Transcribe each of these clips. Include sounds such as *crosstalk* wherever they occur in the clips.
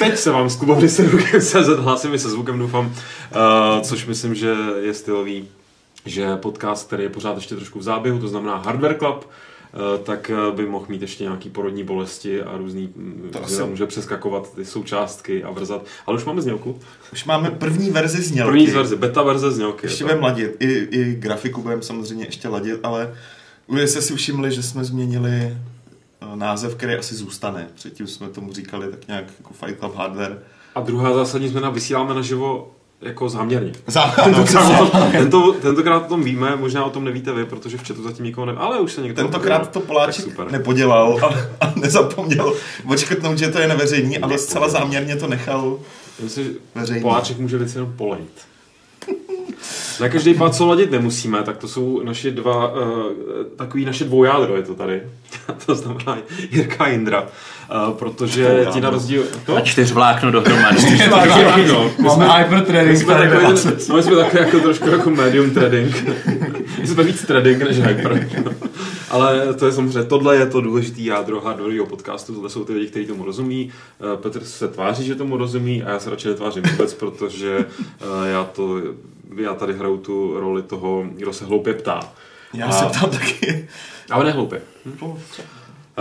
Teď se vám z klubovny CZ hlásím i se zvukem, doufám, uh, což myslím, že je stylový, že podcast, který je pořád ještě trošku v záběhu, to znamená Hardware Club, eh, tak eh, by mohl mít ještě nějaký porodní bolesti a různý, mm, To asi- může přeskakovat ty součástky a vrzat. Ale už máme znělku. Už máme první verzi znělky. První verze, beta verze znělky. Ještě budeme ladit, I, i grafiku budeme samozřejmě ještě ladit, ale už jste si všimli, že jsme změnili název, který asi zůstane. Předtím jsme tomu říkali tak nějak jako Fight Club Hardware. A druhá zásadní změna, vysíláme naživo jako záměrně. *laughs* Zároveň Tento, tentokrát o tom víme, možná o tom nevíte vy, protože v chatu zatím nikoho ne... Ale už se někdo... Tentokrát to Poláček nepodělal a, a nezapomněl očkrtnout, že to je neveřejný, ale zcela záměrně to nechal Myslím, že veřejný. Poláček může věci jenom polejt. Na každý pád, co ladit nemusíme, tak to jsou naše dva, uh, takový naše dvoujádro je to tady. *laughs* to znamená Jirka a Jindra. Uh, protože Dvoujádro. ti na rozdíl... To? A čtyřvlákno dohromady. *laughs* Taky, no. My Máme jsme, my hypertrading jsme, tady takový, ve no, my jsme takový jako trošku jako medium trading. *laughs* my jsme víc trading než hyper. Ale to je samozřejmě, tohle je to důležitý jádro hardwareového podcastu, tohle jsou ty lidi, kteří tomu rozumí. Eh, Petr se tváří, že tomu rozumí a já se radši netvářím vůbec, protože eh, já, to, já tady hraju tu roli toho, kdo se hloupě ptá. Já A- se ptám taky. Ale nehloupě. To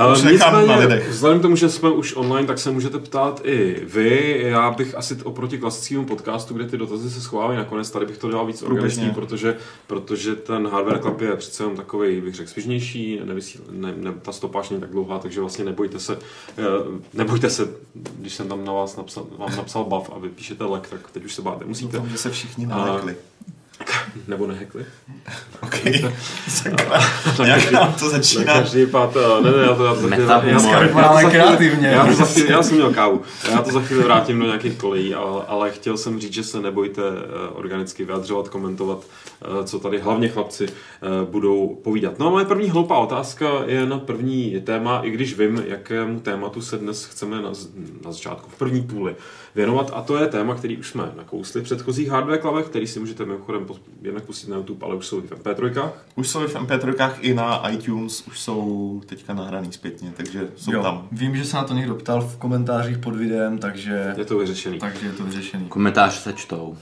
už nicméně, vzhledem k tomu, že jsme už online, tak se můžete ptát i vy. Já bych asi oproti klasickému podcastu, kde ty dotazy se schovávají nakonec, tady bych to dělal víc organický, protože, protože ten hardware club je přece jenom takový, bych řekl, svižnější, nevysíl, ne, ne, ta stopáž není tak dlouhá, takže vlastně nebojte se, eh, nebojte se, když jsem tam na vás napsal, vám napsal bav a vy píšete lek, tak teď už se bát nemusíte. Doufám, že se všichni A- nalekli. Nebo nehekli. OK. *laughs* Sakra. *laughs* Jak nám to Na začíná? každý pád, eh, ne, ne, já to, já to za chvíli- Meta já- kreativně. Já, to za chvíli, já jsem měl kávu. Já to za chvíli vrátím do nějakých kolejí, ale, ale chtěl jsem říct, že se nebojte eh, organicky vyjadřovat, komentovat, eh, co tady hlavně chlapci budou povídat. No a moje první hloupá otázka je na první téma, i když vím, jakému tématu se dnes chceme na, na začátku, v první půli věnovat. A to je téma, který už jsme nakousli v předchozích hardware klavech, který si můžete mimochodem jednak pustit na YouTube, ale už jsou i v MP3. Už jsou i v MP3 i na iTunes, už jsou teďka nahraný zpětně, takže jsou Jo, tam. vím, že se na to někdo ptal v komentářích pod videem, takže, Je to vyřešený. takže je to vyřešený. Komentář se čtou.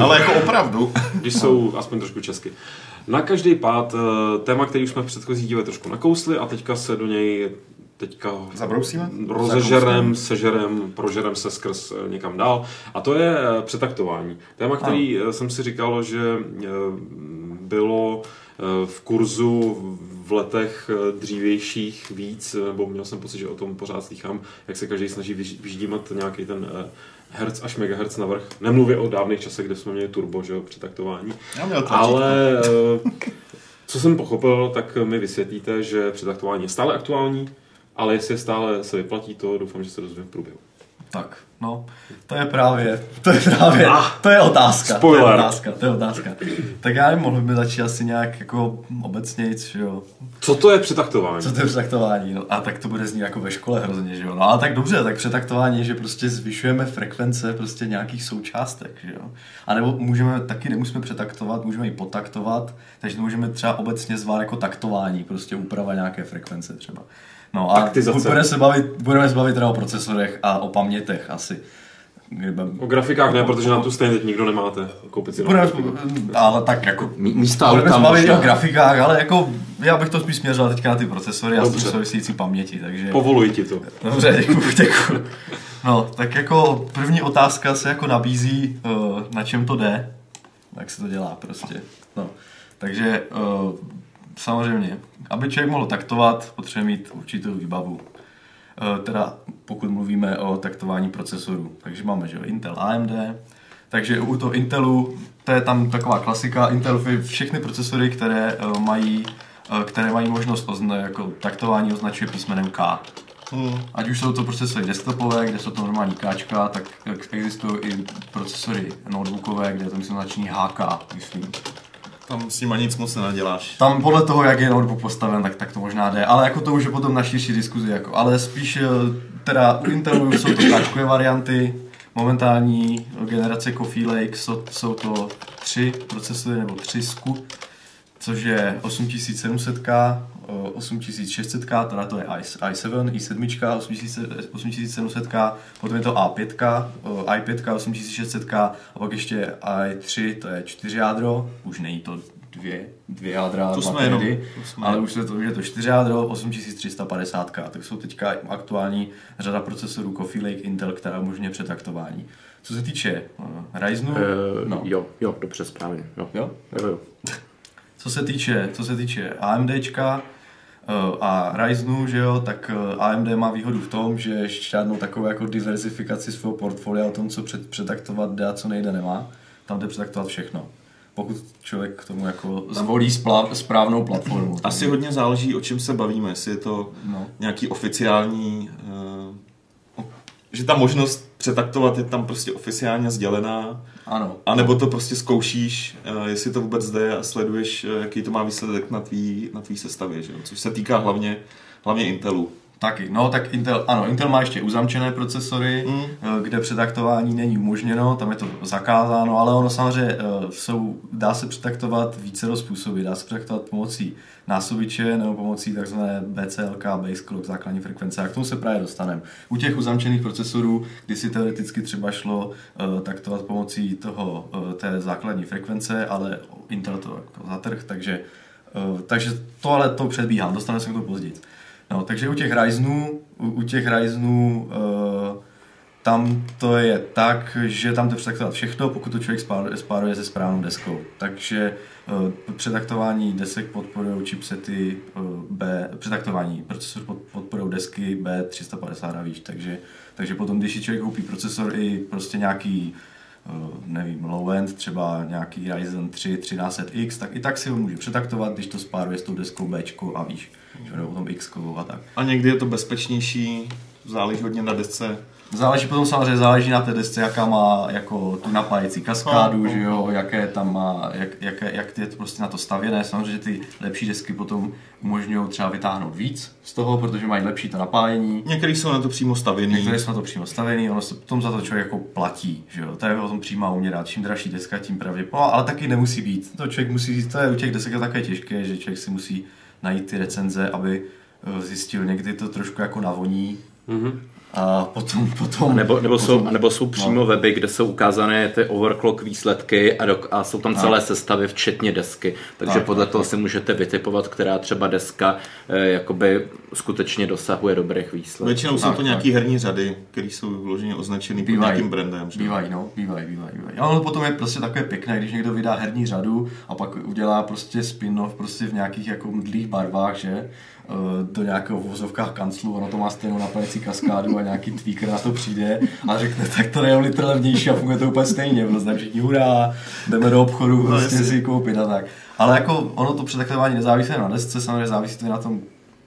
Ale jako opravdu. *laughs* když jsou aspoň trošku česky. Na každý pád eh, téma, který už jsme v předchozí díle trošku nakousli a teďka se do něj teďka Zabrousíme? rozežerem, sežerem, prožerem se skrz eh, někam dál. A to je eh, přetaktování. Téma, který eh, jsem si říkal, že bylo v kurzu v letech dřívějších víc, nebo měl jsem pocit, že o tom pořád slychám, jak se každý snaží vyž- vyždímat nějaký ten herc až megahertz navrh. Nemluvě o dávných časech, kde jsme měli turbo, že jo, měl tlačítko. Ale *laughs* co jsem pochopil, tak mi vysvětlíte, že přetaktování je stále aktuální, ale jestli stále se vyplatí, to doufám, že se dozvím v průběhu. Tak, no, to je právě, to je právě, to je otázka. To Spoiler. je otázka, to je otázka. Tak já nevím, mohl by začít asi nějak jako obecnějc, že jo. Co to je přetaktování? Co to je přetaktování? No, a tak to bude znít jako ve škole hrozně, že jo. No ale tak dobře, tak přetaktování je, že prostě zvyšujeme frekvence prostě nějakých součástek, že jo. A nebo můžeme, taky nemusíme přetaktovat, můžeme i potaktovat, takže to můžeme třeba obecně zvát jako taktování, prostě úprava nějaké frekvence třeba. No a Taktizace. budeme se bavit, budeme se bavit teda o procesorech a o pamětech asi. Kdyby, O grafikách ne, protože na tu stejně teď nikdo nemáte. Koupit si budeme, ale tak jako Mí- Místo Budeme se auta bavit o grafikách, ale jako já bych to spíš směřoval teďka na ty procesory a s tím Dobře. související paměti, takže... Povoluji ti to. Dobře, děkuji, děkuji. No, tak jako první otázka se jako nabízí, eh, na čem to jde, jak se to dělá prostě. No, takže eh, samozřejmě, aby člověk mohl taktovat, potřebuje mít určitou výbavu. Eh, Teda pokud mluvíme o taktování procesorů. Takže máme že jo, Intel AMD, takže u toho Intelu, to je tam taková klasika, Intel všechny procesory, které eh, mají eh, které mají možnost ozna, jako taktování označuje písmenem K. Hmm. Ať už jsou to procesory desktopové, kde jsou to normální Kčka, tak existují i procesory notebookové, kde je to myslím značení HK, myslím. Tam s nima nic moc nenaděláš. Tam podle toho, jak je notebook postaven, tak, tak to možná jde, ale jako to už je potom na širší diskuzi, jako. ale spíš eh, teda u Intelu jsou to Kčkové varianty, momentální generace Coffee Lake jsou, jsou to tři procesory nebo tři SKU, což je 8700K, eh, 8600, teda to je i, i7, i7, 8700, potom je to A5, eh, i5 8600 a pak ještě i3, to je 4 jádro, už není to dvě, dvě jádra, To jsme jenom- to jsme ale už je to, je to 4 jádro, 8350, tak jsou teďka aktuální řada procesorů Coffee Lake Intel, která umožňuje přetaktování. Co se týče uh, Ryzenu, Uh, no. Jo, jo, dobře, správně. Jo, Jo? jo, jo. Co se týče, co se týče AMDčka a Ryzenu, že jo, tak eh, AMD má výhodu v tom, že žádnou takovou jako diverzifikaci svého portfolia o tom, co před, přetaktovat jde a co nejde nemá. Tam jde přetaktovat všechno. Pokud člověk k tomu jako zvolí spla, správnou platformu. Asi hodně záleží, o čem se bavíme, jestli je to No. nějaký oficiální, uh, že ta možnost přetaktovat je tam prostě oficiálně sdělená, Ano. anebo to prostě zkoušíš, uh, jestli to vůbec jde a sleduješ, uh, jaký to má výsledek na tvý, na tvý sestavě, že což se týká hlavně, hlavně Intelu. Taky, no tak Intel, ano, Intel má ještě uzamčené procesory, Mm. mm. kde přetaktování není umožněno, tam je to zakázáno, ale ono samozřejmě eh, jsou, dá se přetaktovat více způsoby, dá se přetaktovat pomocí násobiče nebo pomocí takzvané BCLK, base clock, základní frekvence, a k tomu se právě dostaneme. U těch uzamčených procesorů, kdy si teoreticky třeba šlo uh, taktovat pomocí toho, uh, té základní frekvence, ale Intel to jako zatrh, takže, uh, takže to ale to předbíhám, dostaneme se k tomu později. No, takže u těch Ryzenů, u, u těch Ryzenů uh, tam to je tak, že tam jde přetaktovat všechno, pokud to člověk spár- spáruje se správnou deskou. Takže uh, přetaktování desek podporují chipsety uh, B, přetaktování procesor pod, podporují desky B350 a výš, takže, takže potom, když si člověk koupí procesor i prostě nějaký uh, nevím, low-end, třeba nějaký Ryzen 3 1300X, tak i tak si ho může přetaktovat, když to spáruje s tou deskou B a výš, že potom X a tak. A někdy je to bezpečnější, záleží hodně na desce. Záleží potom samozřejmě záleží na té desce, jaká má jako tu napájecí kaskádu, No, že jo, jaké tam má, jak, jaké, jak je to prostě na to stavěné. Samozřejmě ty lepší desky potom umožňují třeba vytáhnout víc z toho, protože mají lepší to napájení. Některý jsou na to přímo stavěný. Některé jsou na to přímo stavený, ono se potom za to člověk jako platí, že jo. To je o tom přímá uměrát. Čím dražší deska, tím pravděpodobně, ale taky nemusí být. To člověk musí říct, to je u těch desek je také těžké, že člověk si musí najít ty recenze, aby eh, zjistil, někdy to trošku jako navoní, Mhm. A potom, potom Nebo, nebo, jsou, potom, nebo jsou přímo no. weby, kde jsou ukázané ty overclock výsledky a, dok, a jsou tam celé sestavy, včetně desky. Takže Tak, podle tak, toho tak. si můžete vytipovat, která třeba deska eh, jakoby skutečně dosahuje dobrých výsledků. Většinou jsou to tak. nějaký herní řady, které jsou vyloženě označeny pod Bývají. nějakým brandem. Že? Bývají, no, bývají, bývají, bývají. Ale potom je prostě takové pěkné, když někdo vydá herní řadu a pak udělá prostě spin-off prostě v nějakých jako mdlých barvách, že? Eh, do nějakého v vozovkách kanclu, ono to má stejnou napadající kaskádu a nějaký tweaker na to přijde a řekne, tak to je litr levnější a funguje to úplně stejně, prostě všichni hurá, jdeme do obchodu, prostě jasně. si koupit a tak. Ale jako ono to přetaktování nezávisí na desce, samozřejmě závisí to na tom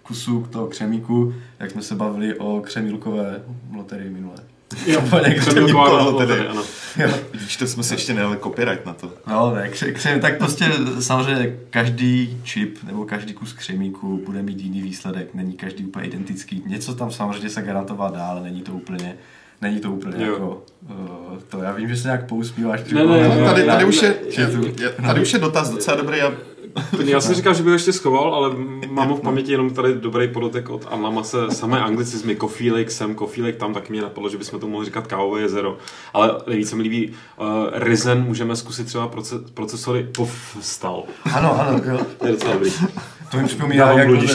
kusu toho křemíku, jak jsme se bavili o křemílkové loterii minule. Jo, Křemílková kolo loterie, tedy. ano. Jo. Vidíš, to jsme si ještě nedali copyright na to. No, ne, kře, kře, tak prostě samozřejmě každý čip nebo každý kus křemíku bude mít jiný výsledek, není každý úplně identický. Něco tam samozřejmě se garantovat dá, ale není to úplně, není to úplně Jo. jako uh, to. Já vím, že se nějak pouspíváš. Ne, ne, No, ne, tady, tady, už je- tady už je dotaz docela dobrý. Já, Já jsem říkal, že bych ho ještě schoval, ale mám ho v paměti jenom tady dobrý podotek od Anlama se samé anglicizmy, Lake sem, Lake tam, tak mě napadlo, že bychom to mohli říkat kávové jezero. Ale nejvíc se mi líbí uh, Ryzen, můžeme zkusit třeba proce, procesory povstal. Ano, ano, jo. To je docela dobrý. To mi připomíná, jak byl,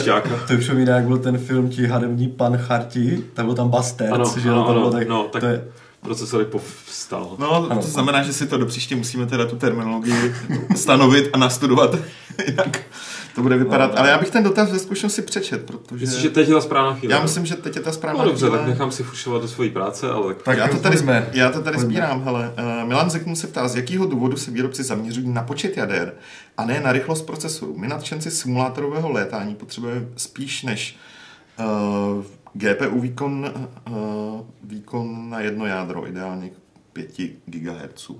to mi připomíná, jak byl ten film Ti hademní pan Charti, tam byl tam Buster, Ano, že ano, to bylo ano, tak, no, tak to je, procesory povstal. no, Ano. to znamená, že si to do příště musíme teda tu terminologii stanovit a nastudovat, *laughs* jak to bude vypadat. No, Ale já bych ten dotaz ve zkušenosti přečet, protože... Myslíš, že teď je ta správná chvíle? Já myslím, že teď je ta správná No dobře, chvíle. tak nechám si fušovat do svojí práce, ale tak... Tak já to tady, pojďme. já to tady sbírám, hele. Uh, Milan Zeknul se ptá, z jakého důvodu se výrobci zaměřují na počet jader a ne na rychlost procesoru. My nadšenci simulátorového létání potřebujeme spíš než uh, GPU výkon, uh, výkon na jedno jádro, ideálně 5 GHz.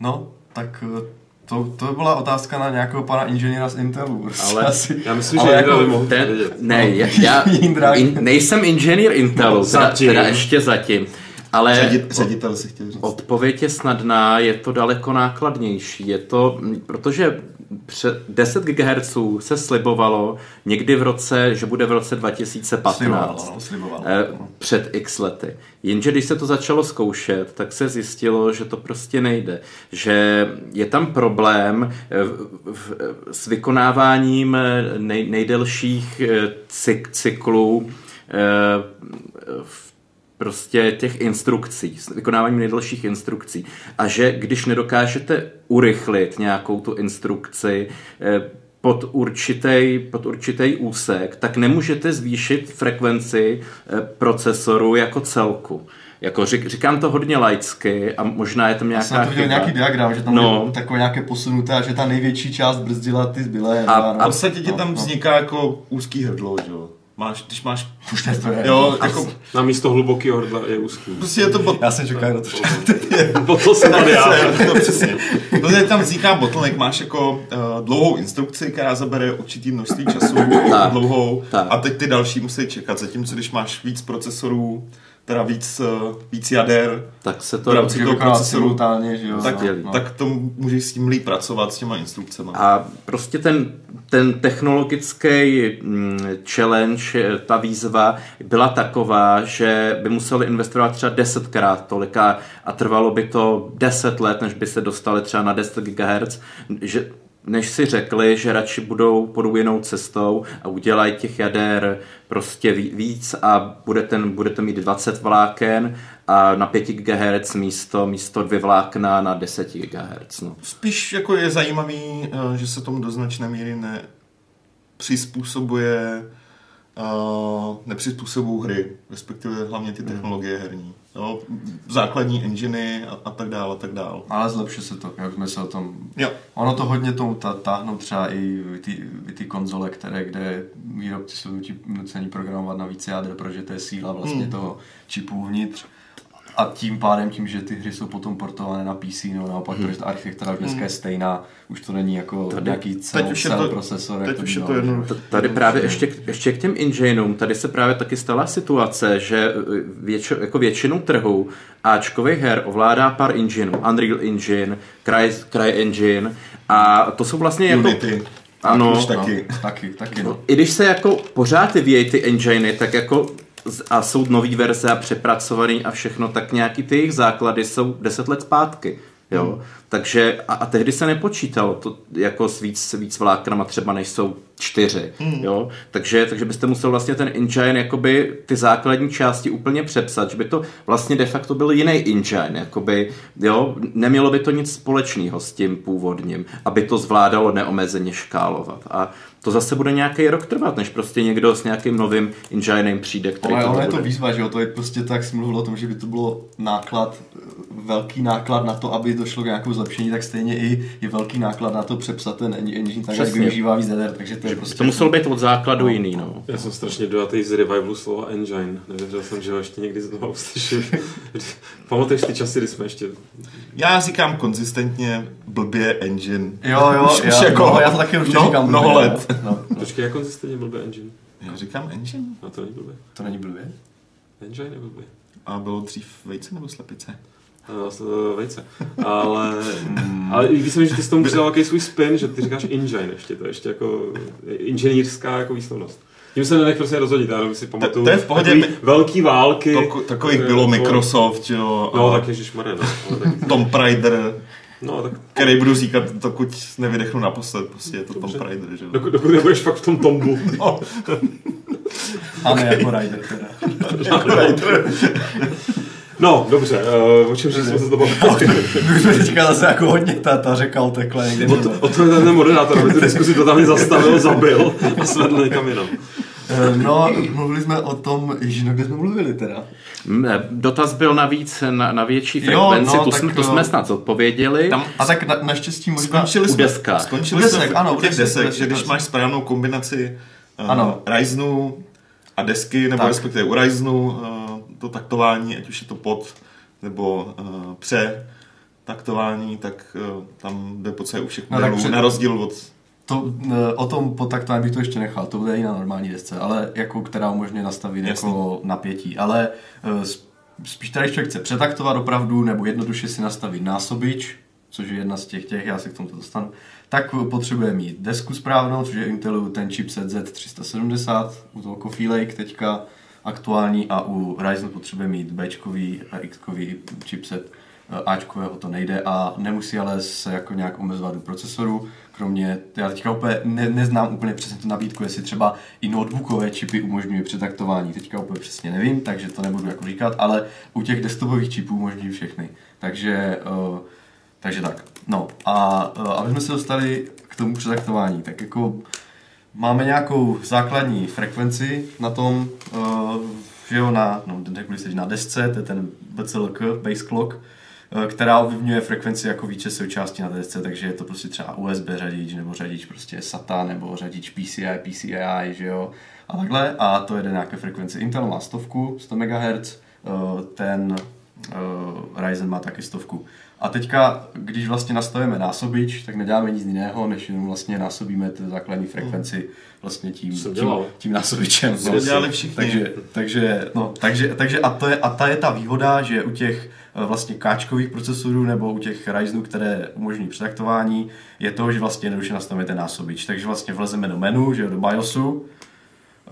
no, tak eh, to, to byla otázka na nějakého pana inženýra z Intelu. *laughs* prostě Ale asi. Já myslím, Ale že jako- by mohl Ten, ne, já, já *laughs* Jindra. in, nejsem inženýr Intelu, No, teda, zatím. teda ještě zatím. Ale Ředit, ředitel si chtěl říct. odpověď je snadná, je to daleko nákladnější. Je to, protože 10 GHz se slibovalo někdy v roce, že bude v roce 2015. Slibovalo, no, slibovalo. Eh, Před x lety. Jenže když se to začalo zkoušet, tak se zjistilo, že to prostě nejde. Že je tam problém eh, s vykonáváním eh, nej, nejdelších cyk, cyklů v prostě těch instrukcí, s vykonáváním nejdelších instrukcí. A že když nedokážete urychlit nějakou tu instrukci eh, pod určitý, pod určitý úsek, tak nemůžete zvýšit frekvenci eh, procesoru jako celku. Jako řík, říkám to hodně laicky a možná je tam Já nějaká jsem to viděl chyba. nějaký diagram, že tam No. no. takové nějaké posunuté a že ta největší část brzdila ty zbylé. A- dva, a V no. podstatě ti tam No, vzniká jako úzký hrdlo, že jo? Máš, když máš, Už to je. jo, jako, Na místo hlubokého hrdla je úzký. prostě je to bot... Já jsem čekal na to. Po to jsem *laughs* já. to přesně. Protože tam vzniká bottleneck, máš jako uh, dlouhou instrukci, která zabere určitý množství času, Tak. dlouhou, Tak. a teď ty další musí čekat. Zatímco když máš víc procesorů, teda víc, uh, víc jader, Tak se v to rámci Může toho procesoru, že jo. tak, skvělý. tak to můžeš s tím líp pracovat, s těma instrukcemi. A prostě ten, ten technologický mm, challenge, eh, ta výzva byla taková, že by museli investovat třeba desetkrát tolik a, a trvalo by to 10 let, než by se dostali třeba na 10 GHz, že, než si řekli, že radši budou podou jinou cestou a udělají těch jader prostě ví- víc a bude ten, budete mít 20 vláken a na 5 GHz místo, místo dvě vlákna na 10 GHz. No. Spíš jako je zajímavý, eh, že se tomu do značné míry ne přizpůsobuje uh, nepřizpůsobují hry, respektive hlavně ty technologie herní. Jo, základní enginy a, a tak dále, a tak dále. Ale zlepšuje se to, jak jsme se o tom... Jo, Ono to hodně tomu táhnou třeba i ty, ty konzole, které, kde výrobci jsou nuceni programovat na více jader, protože to je síla vlastně Hmm. toho čipu uvnitř. A tím pádem, tím, že ty hry jsou potom portované na PC, nebo naopak, Hmm. protože ta architektura dneska je stejná, už to není jako Tady- nějaký cel, teď už je cel to- procesor. teď to už je to jednoduché. T- Tady právě ještě, k- ještě k těm engineům, tady se právě taky stala situace, že větši, jako většinu trhu Ačkových her ovládá pár engineů. Unreal Engine, Cry, Cry Engine a to jsou vlastně jako... Unity. Ano, taky. No, taky, taky. No. I když se jako pořád vyvíjejí ty enginy, tak jako a jsou nový verze a přepracovaný a všechno, tak nějaký ty jejich základy jsou 10 let zpátky. Jo? Hmm. Takže a, a tehdy se nepočítalo to jako s víc, víc vláknama třeba než jsou čtyři. Hmm. Jo? Takže, takže byste musel vlastně ten engine jakoby ty základní části úplně přepsat, že by to vlastně de facto byl jiný engine. Jakoby, jo? Nemělo by to nic společného s tím původním, aby to zvládalo neomezeně škálovat. A to zase bude nějaký rok trvat, než prostě někdo s nějakým novým enginem přijde, který Ale to ono je to výzva, že jo, to je prostě tak, jsi mluvil o tom, že by to bylo náklad, velký náklad na to, aby došlo k nějakému zlepšení, tak stejně i je velký náklad na to přepsat ten engine tak, jak Přesně. využívá víc jader, takže to je prostě... To muselo být od základu jiný, no. Já jsem strašně dojatý z revivalu slova engine. Nevěřil jsem, že ho ještě někdy znovu uslyším. *laughs* Pamatuješ ty časy, kdy jsme ještě... Já říkám konzistentně blbě engine. Jo, jo, Už- už já, jako no, já to taky určitě mnoho- říkám. mnoho blbě, let. No, no, Počkej, jak konzistentně blbě engine? Já říkám engine. No to není blbě. to není blbě. Engine je blbě. A bylo dřív vejce nebo slepice? Uh, vejce. Ale, ale i když jsem, že ty s tomu přidal takový svůj spin, že ty říkáš engine ještě, to je ještě jako inženýrská jako výslovnost. Tím se nenech prostě rozhodit, já si pamatuju. to je v pohodě, takový velký války. To, takových eh, bylo jako- Microsoft, jo, No, tak ježišmarja, no. Ale tak, Tom Prider, no, tak který budu říkat, dokud nevydechnu naposled, prostě je to Tom Dobře. Prider, že jo. dokud, dokud nebudeš fakt v tom tombu. No, A ne jako Rider teda. *laughs* Prider. No, dobře, uh, o čem jsme se to bavili? *laughs* My jsme teďka zase jako hodně ta, ta řeka tekla někde. O to, o to je ten moderátor, aby tu diskusi totálně zastavil, zabil a svedl někam jinam. Eh, No, mluvili jsme o tom, ježiš, no kde jsme mluvili teda? Eh, Dotaz byl navíc na, na větší Jo, frekvenci, no, tu, tak, jsme, tu no. jsme snad odpověděli. Tam A tak na, naštěstí možná... skončili u jsme, skončili U jsme desek, ano, u těch desek, desek, že když máš správnou kombinaci uh, Ano. Ryzenu a desky, nebo Tak. respektive u Ryzenu uh, to taktování, ať už je to pod nebo uh, pře taktování, tak uh, tam jde po celé u všech No, modelů, před- na rozdíl od To, eh, o tom podtaktování bych to ještě nechal, to bude i na normální desce, ale jako která umožňuje nastavit Jasný. jako napětí. Ale spíš tady, člověk chce přetaktovat opravdu, nebo jednoduše si nastavit násobič, což je jedna z těch těch, já se k tomu dostanu, tak potřebuje mít desku správnou, což je Intelu ten chipset Z370, u toho Coffee Lake teďka aktuální a u Ryzenu potřebuje mít b a x chipset. Ačkového to nejde a nemusí ale se jako nějak omezovat do procesoru, kromě, já teďka úplně ne, neznám úplně přesně tu nabídku, jestli třeba i notebookové čipy umožňují přetaktování, teďka úplně přesně nevím, takže to nebudu jako říkat, ale u těch desktopových čipů umožňují všechny. Takže, uh, takže tak. No a uh, aby jsme se dostali k tomu přetaktování, tak jako máme nějakou základní frekvenci na tom, uh, že jo, na, no, na desce, to je ten BCLK, base clock, Eh, která ovlivňuje frekvenci jako více součástí na desce, takže je to prostě třeba USB řadič, nebo řadič prostě SATA, nebo řadič PCI, PCI, že jo, a takhle, a to jede nějaké frekvenci. Intel má stovku, 100 MHz, eh, ten uh, Ryzen má taky stovku. A teďka, když vlastně nastavíme násobič, tak neděláme nic jiného, než jenom vlastně násobíme tu základní frekvenci vlastně tím, tím, tím násobičem. No, dělali všichni. Takže, takže, no, takže, takže a, to je, a ta je ta výhoda, že u těch Eh, vlastně káčkových procesorů nebo u těch Ryzenů, které umožní přetaktování, je to, že vlastně jednoduše nastavíme násobič. Takže vlastně vlezeme do menu, že do BIOSu, eh,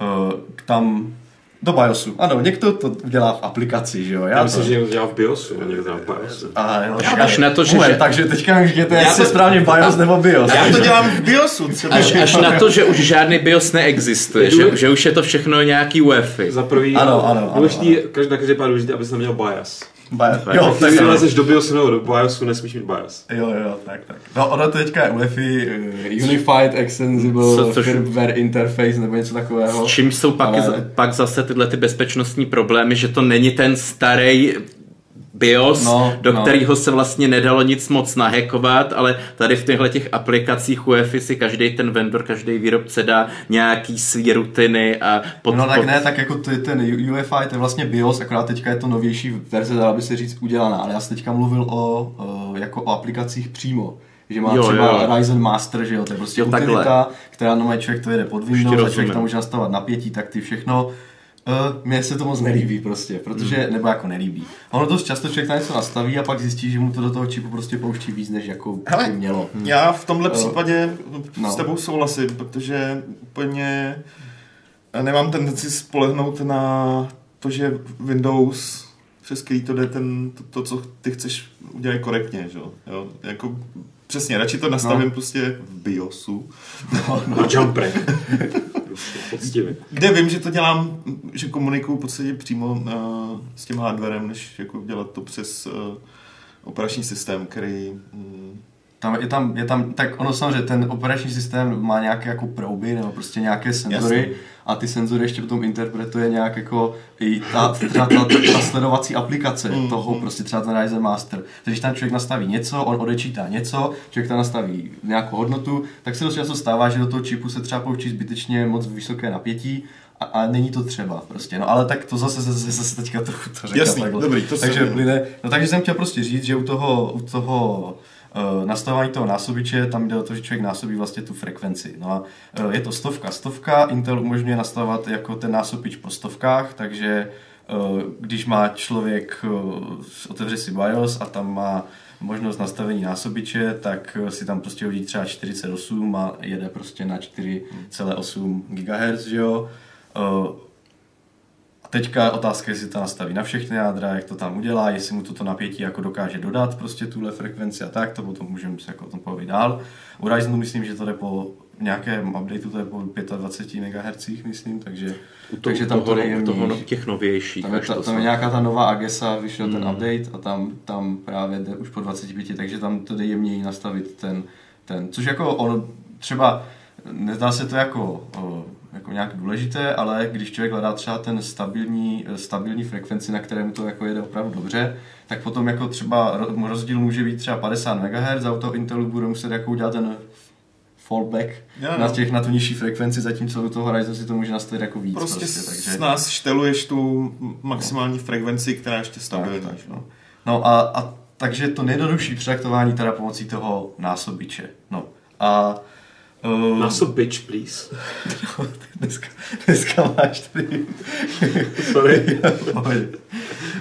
tam do BIOSu. Ano, někdo to dělá v aplikaci, že jo? Já, myslím, že někdo dělá v BIOSu, a někdo dělá v BIOSu. A, no, až na to, že... Ume, takže teďka můžete, jestli to... správně BIOS nebo BIOS. Já to dělám v BIOSu. Třeba. Až, až na to, že už žádný BIOS neexistuje, že, že už je to všechno nějaký UEFI. Za prvý, ano, ano, ano, důležitý, každý, každý pár důležitý, abys neměl BIOS. BIOS. Jo, tak když lezeš do BIOSu nebo do BIOSu, nesmíš mít BIOS. Jo, jo, tak, tak. No ono to teďka je UEFI, uh, Unified Extensible Co, což... Firmware Interface nebo něco takového. S čím jsou pak, ale... pak zase tyhle ty bezpečnostní problémy, že to není ten starý BIOS, no, do no. kterého se vlastně nedalo nic moc nahackovat, ale tady v těchto těch aplikacích UEFI si každý ten vendor, každý výrobce dá nějaký svý rutiny a pod, No tak pod... ne, tak jako ty, ten UEFI, to je vlastně BIOS, akorát teďka je to novější verze, dala by se říct udělaná, ale já jsem teďka mluvil o, o jako o aplikacích přímo že má jo, třeba jo. Ryzen Master, že jo, to je prostě jo, utilita, takhle. která normálně člověk to jede pod Windows a člověk tam může nastavovat napětí, tak ty všechno Uh, mně se to moc nelíbí prostě, protože, mm. nebo jako nelíbí. Ono dost často člověk tam něco nastaví a pak zjistí, že mu to do toho čipu prostě pouští víc, než jako Hele, by mělo. Hmm. Já v tomhle uh, případě no. s tebou souhlasím, protože úplně nemám tendenci spolehnout na to, že Windows přes který to jde ten, to, to, co ty chceš udělat korektně, že? jo? Jako Přesně, radši to nastavím no. prostě v BIOSu. No, no. jumper. *laughs* Poctivě. Kde vím, že to dělám, že komunikuju v podstatě přímo uh, s tím hardwarem, než jako dělat to přes uh, operační systém, který um, tam, je, tam, je tam, tak ono samozřejmě ten operační systém má nějaké jako prouby nebo prostě nějaké senzory Jasně. a ty senzory ještě potom interpretuje nějak jako i ta, ta, ta, ta sledovací aplikace mm, toho prostě třeba ten Ryzen Master. Takže když tam člověk nastaví něco, on odečítá něco, člověk tam nastaví nějakou hodnotu, tak se dost často stává, že do toho čipu se třeba pouští zbytečně moc vysoké napětí a, a není to třeba prostě, no ale tak to zase, zase, zase teďka trochu to řekl Jasný, takhle. dobrý, to takže, plyne, no takže jsem chtěl prostě říct, že u toho, u toho Uh, nastavování toho násobiče, tam jde o to, že člověk násobí vlastně tu frekvenci. No a uh, je to stovka. Stovka Intel umožňuje nastavovat jako ten násobič po stovkách, takže uh, když má člověk, otevře si BIOS a tam má možnost nastavení násobiče, tak si tam prostě hodí třeba 48 a jede prostě na 4,8 GHz, že jo Teďka otázka, jestli to nastaví na všechny jádra, jak to tam udělá, jestli mu toto napětí jako dokáže dodat prostě tuhle frekvenci a tak, to potom můžeme se jako o tom povědět dál. U Ryzenu myslím, že to jde po nějakém updateu, to je po 25 MHz, myslím, takže, to, takže tam toho, to je toho těch novějších. Tam je, ta, tam je nějaká ta nová Agesa, vyšel hmm. ten update a tam, tam právě jde už po 25, takže tam to jde jemněji nastavit ten, ten, což jako ono třeba, nezdá se to jako jako nějak důležité, ale když člověk hledá třeba ten stabilní, stabilní frekvenci, na kterém to jako jede opravdu dobře, tak potom jako třeba rozdíl může být třeba 50 MHz a u toho Intelu bude muset jako udělat ten fallback jo, na, těch, na tu nižší frekvenci, zatímco u toho Horizon si to může nastavit jako víc. Prostě, prostě takže... s nás šteluješ tu maximální no. frekvenci, která je ještě stabilní. Tak, tak, no. no a, a takže to nejjednodušší přeaktování teda pomocí toho násobiče. No. A Uh, Naso bitch, please. *laughs* dneska, dneska máš tady. Sorry.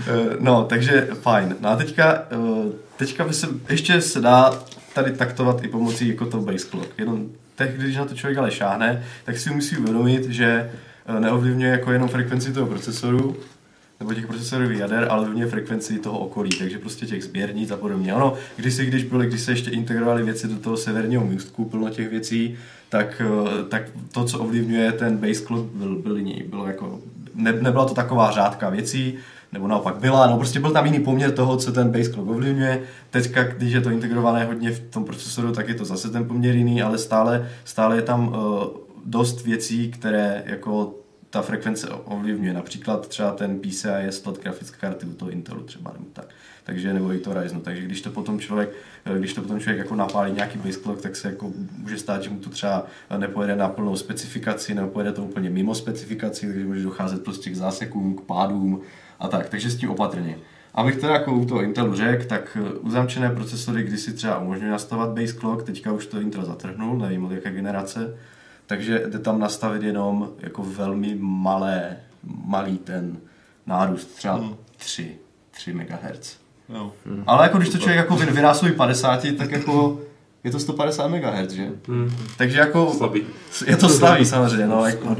Eh, No, takže fajn. No a teďka, eh, teďka by se, ještě se dá tady taktovat i pomocí jako to base clock. Jenom teď, když na to člověk ale šáhne, tak si musí uvědomit, že eh, neovlivňuje jako jenom frekvenci toho procesoru, nebo těch procesorových jader, ale ovlivňuje frekvenci toho okolí, takže prostě těch sběrnic a podobně. Když si, když byly, když se ještě integrovali věci do toho severního můstku, plno těch věcí, tak, eh, tak to, co ovlivňuje ten base clock, byl, byl jiný. Bylo jako, ne, nebyla to taková řádka věcí, nebo naopak byla, no prostě byl tam jiný poměr toho, co ten base clock ovlivňuje. Teďka, když je to integrované hodně v tom procesoru, tak je to zase ten poměr jiný, ale stále, stále je tam uh, dost věcí, které jako ta frekvence ovlivňuje. Například třeba ten PCI je slot grafické karty u toho Intelu třeba nebo tak. Takže nebo i to Ryzenu. Takže když to potom člověk, eh, když to potom člověk jako napálí nějaký base clock, tak se jako může stát, že mu to třeba nepojede na plnou specifikaci, nebo pojede to úplně mimo specifikaci, takže může docházet prostě k zásekům, k pádům a tak. Takže s tím opatrně. Abych teda jako u toho Intelu řekl, tak eh, uzamčené procesory kdysi třeba umožňují nastavovat base clock, teďka už to Intel zatrhnul, nevím od jaké generace, takže jde tam nastavit jenom jako velmi malé, malý ten nárůst, třeba Hmm. 3, 3 MHz. Jo. Ale jako když to člověk jako vy- vynásobí 50, tak jako je to 150 MHz, že? Hmm. Takže jako Slabý. je to slabý samozřejmě, no, jako,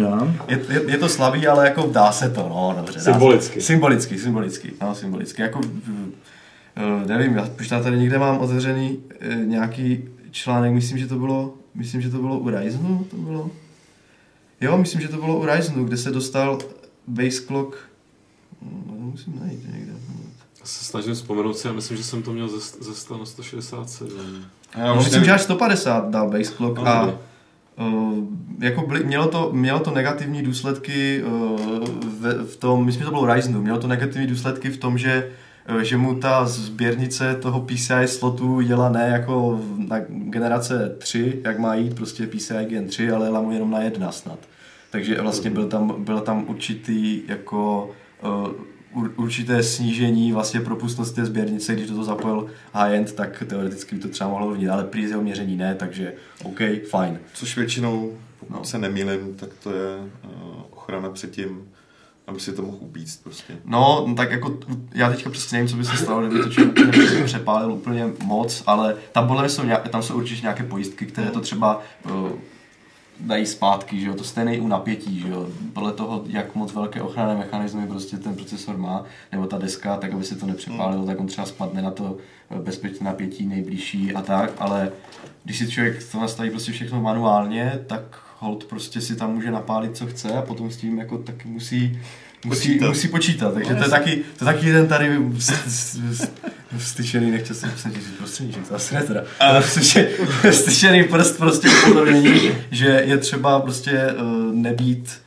je, je, je, to slabý, ale jako dá se to, no, dobře. dá se- Symbolicky. Symbolicky, symbolicky, no, symbolicky. Jako, uh, nevím, já už tady někde mám otevřený uh, nějaký článek, myslím, že to bylo, myslím, že to bylo u Ryzenu, to bylo. Jo, myslím, že to bylo u Ryzenu, kde se dostal base clock, no, musím najít někde. Já se snažím vzpomenout si a myslím, že jsem to měl ze, ze 100 na 167. Já No, myslím, nevím. že až 150 dal base clock No, a. Uh, jako byly, mělo, to, mělo to negativní důsledky uh, v, v tom, myslím, že to bylo Ryzenu, mělo to negativní důsledky v tom, že uh, že mu ta sběrnice toho PCI slotu jela ne jako na generace 3, jak má jít prostě PCI Gen 3, ale jela mu jenom na jedna snad. Takže vlastně byl tam, byl tam určitý jako ur- určité snížení vlastně propustnosti té sběrnice, když do toho zapojil high-end, tak teoreticky by to třeba mohlo ovlivnit, ale prý z jeho měření ne, takže OK, fajn. Což většinou, pokud No. se nemýlim, tak to je uh, ochrana před tím, aby si to mohl upíct prostě. No, no tak jako já teďka přesně nevím, co by se stalo, kdyby to člověk přepálil úplně moc, ale tam podle mě jsou, nějak, tam jsou určitě nějaké pojistky, které to třeba uh, dají zpátky, že jo, to stejné u napětí, že jo, podle toho, jak moc velké ochranné mechanismy prostě ten procesor má, nebo ta deska, tak aby se to nepřepálilo, tak on třeba spadne na to eh, bezpečné napětí nejbližší a tak, ale když si člověk to nastaví prostě všechno manuálně, tak hold prostě si tam může napálit, co chce a potom s tím jako taky musí Musí Počítat. musí počítat, takže to je taky, to je taky jeden tady vstyčený, nechtěl jsem ti říct prostředníček, to asi ne teda, ale *laughs* vstyčený, vstyčený prst prostě upozornění, že je třeba prostě eh, nebýt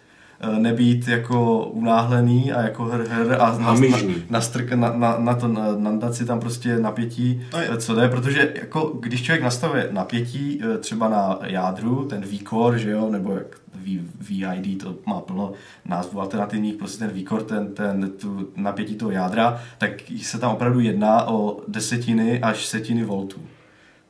nebýt jako unáhlený a jako hr, hr a na, Hamižný. na, na, na, na to na, nandat si tam prostě napětí, No je. eh, co jde, protože jako když člověk nastavuje napětí eh, třeba na jádru, ten V-core, že jo, nebo jak v, VID, to má plno názvů alternativních, prostě ten V-core, ten, ten tu napětí toho jádra, tak se tam opravdu jedná o desetiny až setiny voltů.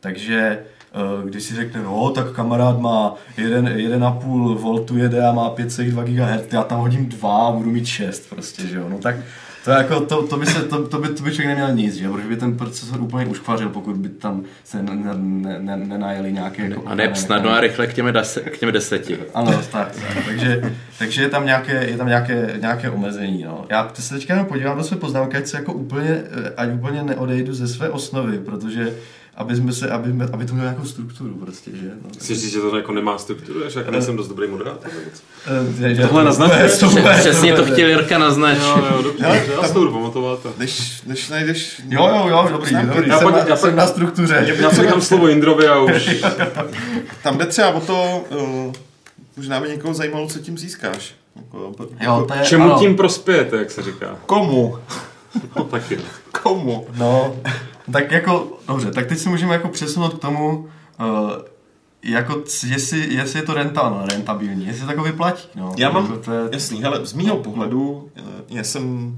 Takže eh, když si řekne, no, tak kamarád má 1,5 voltu jede a má 5,2 GHz, já tam hodím 2 a budu mít 6 prostě, že jo, no tak to, je jako, to, to, by se, to, to, by, to by člověk neměl nic, že protože by ten procesor úplně uškvařil, pokud by tam se ne, ne, ne, ne, nenajeli nějaké... jako A ne snadno a rychle k těm, dese, k těm deseti. ano, tak, tak. Takže, takže je tam nějaké, je tam nějaké, nějaké omezení. No. Já se teďka jenom podívám do své poznámky, ať se jako úplně, eh, ať úplně neodejdu ze své osnovy, protože aby, jsme se, aby, jsme- aby to mělo nějakou strukturu prostě, že? No, Chci říct, že to jako nemá strukturu, že jako nejsem dost dobrý moderátor? nebo co? Eh, že- Tohle naznačuje, *laughs* to Přesně to chtěl Jirka naznačit. Jo, jo, dobře, Já- já si to budu pamatovat. Než, než najdeš... Jo, jo, jo, dobrý, dobrý. Já jsem, já jsem na struktuře. Já si nechám slovo Indrovi a už... *laughs* Tam jde třeba o to, uh, možná by někoho zajímalo, co tím získáš. Jako, Jo, to je, Čemu ano. tím prospějete, jak se říká? Komu? No taky. Komu? No, tak jako, dobře, tak teď se můžeme jako přesunout k tomu, uh, jako, jestli, jestli je to renta, rentabilní, jestli to jako vyplatí. No. Já mám, Jako to je, jasný, hele, z mýho pohledu, eh, já jsem,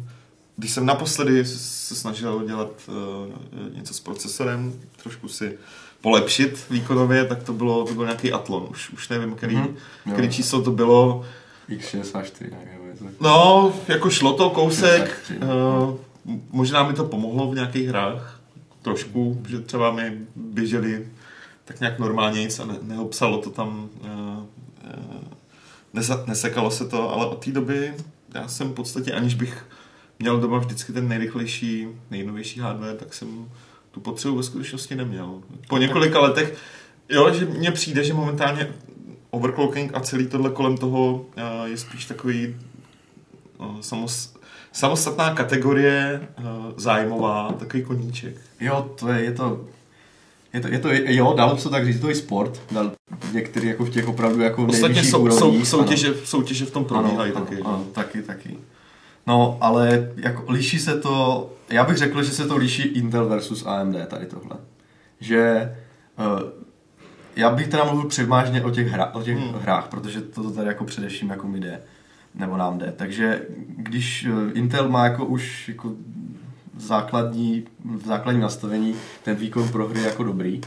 když jsem naposledy se snažil dělat uh, něco s procesorem, trošku si polepšit výkonově, tak to bylo, to byl nějaký Atlon, už, už nevím, který, Mhm. Jo. který číslo to bylo. X64, nevím, je to- No, jako šlo to kousek, 63, uh, možná mi to pomohlo v nějakých hrách, trošku, že třeba mi běželi tak nějak normálně nic a ne, neobsalo to tam, uh, uh, nesa, nesekalo se to, ale od té doby já jsem v podstatě, aniž bych měl doma vždycky ten nejrychlejší, nejnovější hardware, tak jsem tu potřebu ve skutečnosti neměl. Po několika letech, jo, že mně přijde, že momentálně overclocking a celý tohle kolem toho uh, je spíš takový uh, samos, samostatná kategorie uh, zájmová, takový koníček. Jo, to je, je to, je to, je to, jo, dalo by se tak říct, to je sport, dal, některý jako v těch opravdu jako Ostatně jsou, úrovních, jsou, ano. soutěže, soutěže v tom probíhají ano, taky. Ano, ano, taky, taky. No, ale jako liší se to, já bych řekl, že se to liší Intel versus AMD tady tohle. Že uh, já bych teda mluvil převážně o těch, hra, o těch hmm. hrách, protože to tady jako především jako mi jde, nebo nám jde. Takže když eh, Intel má jako už jako základní, v základním nastavení ten výkon pro hry jako dobrý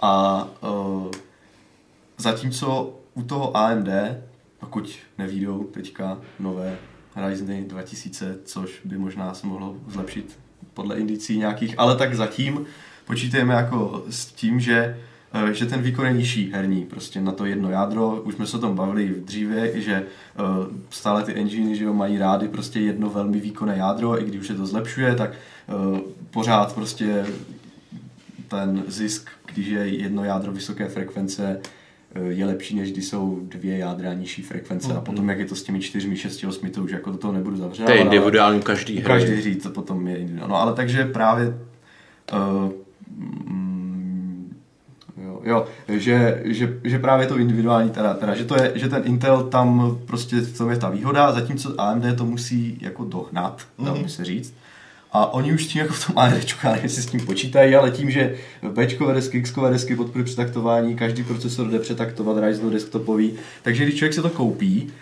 a uh, zatímco u toho AMD, pokud nevídou teďka nové Ryzeny 2000, což by možná se mohlo zlepšit podle indicí nějakých, ale tak zatím počítáme jako s tím, že že ten výkon je nižší herní, prostě na to jedno jádro, už jsme se o tom bavili dříve, že eh, stále ty enginy, že jo, mají rády prostě jedno velmi výkonné jádro, i když už se to zlepšuje, tak eh, pořád prostě ten zisk, když je jedno jádro vysoké frekvence, eh, je lepší, než když jsou dvě jádra nižší frekvence. A potom, jak je to s těmi čtyřmi, šesti, osmi, to už jako do toho nebudu zavřát. To je individuální každý hry. Každý hry to potom je individuální. No ale takže právě uh, mm, jo, že, že, že, právě to individuální, teda, teda, že, to je, že ten Intel tam prostě v tom je ta výhoda, zatímco AMD to musí jako dohnat, dalo by se říct. A oni už s tím jako v tom AMDčku, já nevím, jestli s tím počítají, ale tím, že Bčkové desky, Xkové desky podporují přetaktování, každý procesor jde přetaktovat, Ryzen desktopový, takže když člověk si to koupí,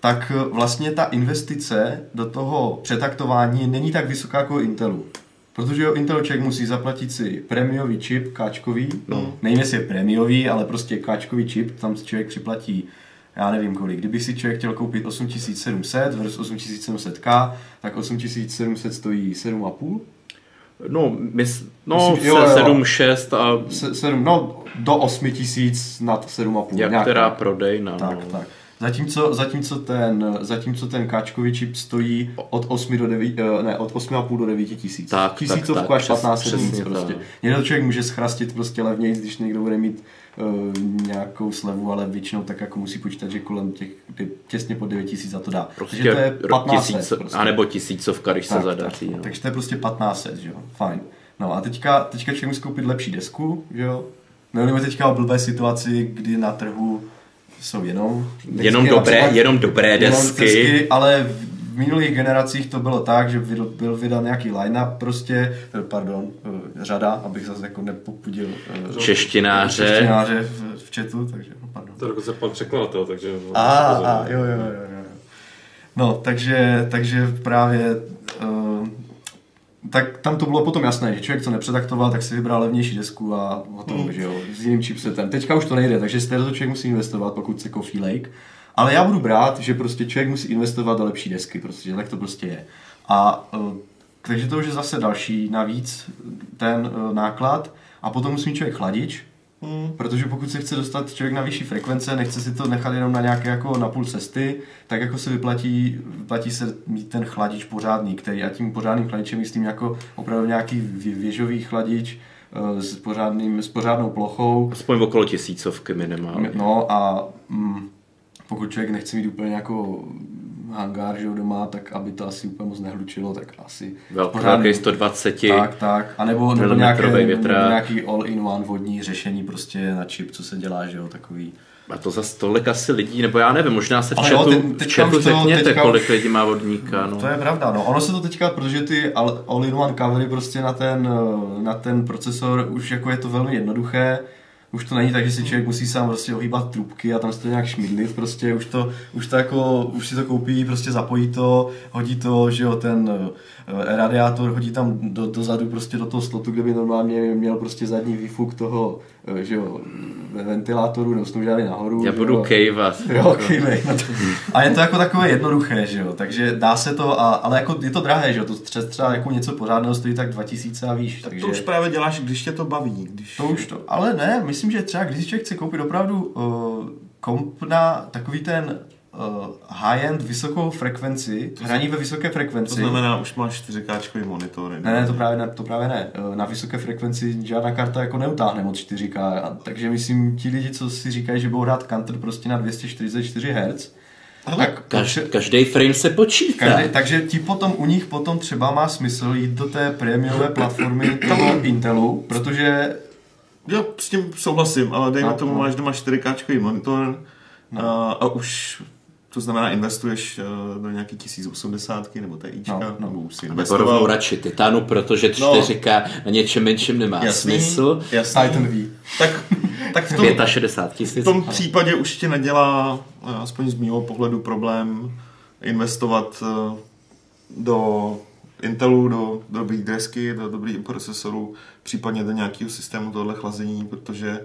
tak vlastně ta investice do toho přetaktování není tak vysoká jako u Intelu. Protože jo, Intel člověk musí zaplatit si prémiový čip, káčkový, no. nevím jestli je prémiový, ale prostě káčkový čip, tam si člověk připlatí já nevím kolik. Kdyby si člověk chtěl koupit 8700 versus 8700K, tak 8700 stojí 7,5. No, mys, no Myslím, jo, jo. 7, 6 a Se, 7, no do 8000 nad 7,5. jak nějak která prodejna. Tak, no. tak. Zatímco, zatímco, ten, zatímco ten káčkový čip stojí od 8 do 9, eh, ne, od 8,5 do 9 tisíc. Tak, tak, Tisícovku tak, až přes- 15 přesně tisíc prostě. tak. Někdo člověk může schrastit prostě levněji, když někdo bude mít uh, nějakou slevu, ale většinou tak jako musí počítat, že kolem těch těsně pod 9 tisíc za to dá. Prostě Takže to je ro- 15 tisíc, prostě. anebo tisícovka, když se zadaří. Tak, no. takže to je prostě 1500, že jo, fajn. No a teďka, teďka člověk musí koupit lepší desku, že jo. Mluvíme teďka o blbé situaci, kdy na trhu jsou jenom Jenom desky, dobré, například- jenom dobré jenom desky. ale v minulých generacích to bylo tak, že byl, byl vydan nějaký line-up prostě, eh, pardon, eh, řada, abych zase jako nepopudil eh, Češtináře. češtináře v, v chatu, takže no, pardon. To dokonce pan překladatel, takže... A, a jo, jo, jo, jo. jo. No, takže, takže právě uh, tak tam to bylo potom jasné, že člověk, co nepřetaktoval, tak si vybral levnější desku a hotovo, že jo, s jiným chipsetem. Teďka už to nejde, takže z této člověk musí investovat, pokud se Coffee Lake. Ale já budu brát, že prostě člověk musí investovat do lepší desky, prostě, že tak to prostě je. A uh, takže to už je zase další navíc ten uh, náklad. A potom musí mít člověk chladič, Hmm. Protože pokud se chce dostat člověk na vyšší frekvence, nechce si to nechat jenom na nějaké jako na půl cesty, tak jako se vyplatí, vyplatí se mít ten chladič pořádný, který a tím pořádným chladičem myslím jako opravdu nějaký vě- věžový chladič eh, s, pořádným, s pořádnou plochou. Aspoň okolo tisícovky minimálně. No a mm, pokud člověk nechce mít úplně jako hangár, že jo, doma, tak aby to asi úplně moc nehlučilo, tak asi Velký, velký 120. tak, tak. A nebo, nebo nějaké, nějaký all-in-one vodní řešení prostě na čip, co se dělá, že jo, takový. A to zase tolik asi lidí, nebo já nevím, možná se v Ale jo, chatu, teď- v chatu řekněte, teďka kolik lidí má vodníka. No. To je pravda, no. Ono se to teďka, protože ty all- all-in-one covery prostě na ten, eh, na ten procesor, už jako je to velmi jednoduché, už to není tak, že si člověk musí sám prostě ohýbat trubky a tam se to nějak šmidlit, prostě už to, už to jako, už si to koupí, prostě zapojí to, hodí to, že jo, ten radiátor hodí tam do, dozadu prostě do toho slotu, kde by normálně měl prostě zadní výfuk toho eh, že jo, ve ventilátoru, nebo jsme to dělali nahoru. Já budu jo. kejvat. Jo, kejvej. No to- A je to jako takové jednoduché, že jo, takže dá se to, a, ale jako je to drahé, že jo, to třeba, třeba jako něco pořádného stojí tak 2000 a výš, takže... To už právě děláš, když tě to baví. Když... To už to, ale ne, myslím, že třeba když si člověk chce koupit opravdu uh, komp na takový ten high-end vysokou frekvenci, hraní ve vysoké To frekvenci. znamená, už máš 4K monitor. Ne, ne, to právě ne, to právě ne. Eh, Na vysoké frekvenci žádná karta jako neutáhne moc 4K, a, takže myslím, ti lidi, co si říkají, že budou hrát Counter prostě na 244 Hz, tak Kaž, každý frame se počítá. Každý, takže ti potom, u nich potom třeba má smysl jít do té prémiové platformy toho Intelu, protože Jo, s tím souhlasím, ale dejme No, tomu, no. máš doma 4K monitor a, a už to znamená, investuješ eh, do nějaký 1080 nebo TIčka, No, no. nebo už si Nebo investoval. radši Titanu, protože 4K na něčem menším nemá Jasný, smysl. jasný. Titan V. Tak, tak v tom, 65 tisíc. v tom případě už ti nedělá, eh, aspoň z mého pohledu, problém investovat eh, do Intelu, do dobrý desky, do dobrý procesoru, případně do nějakého systému tohle chlazení, protože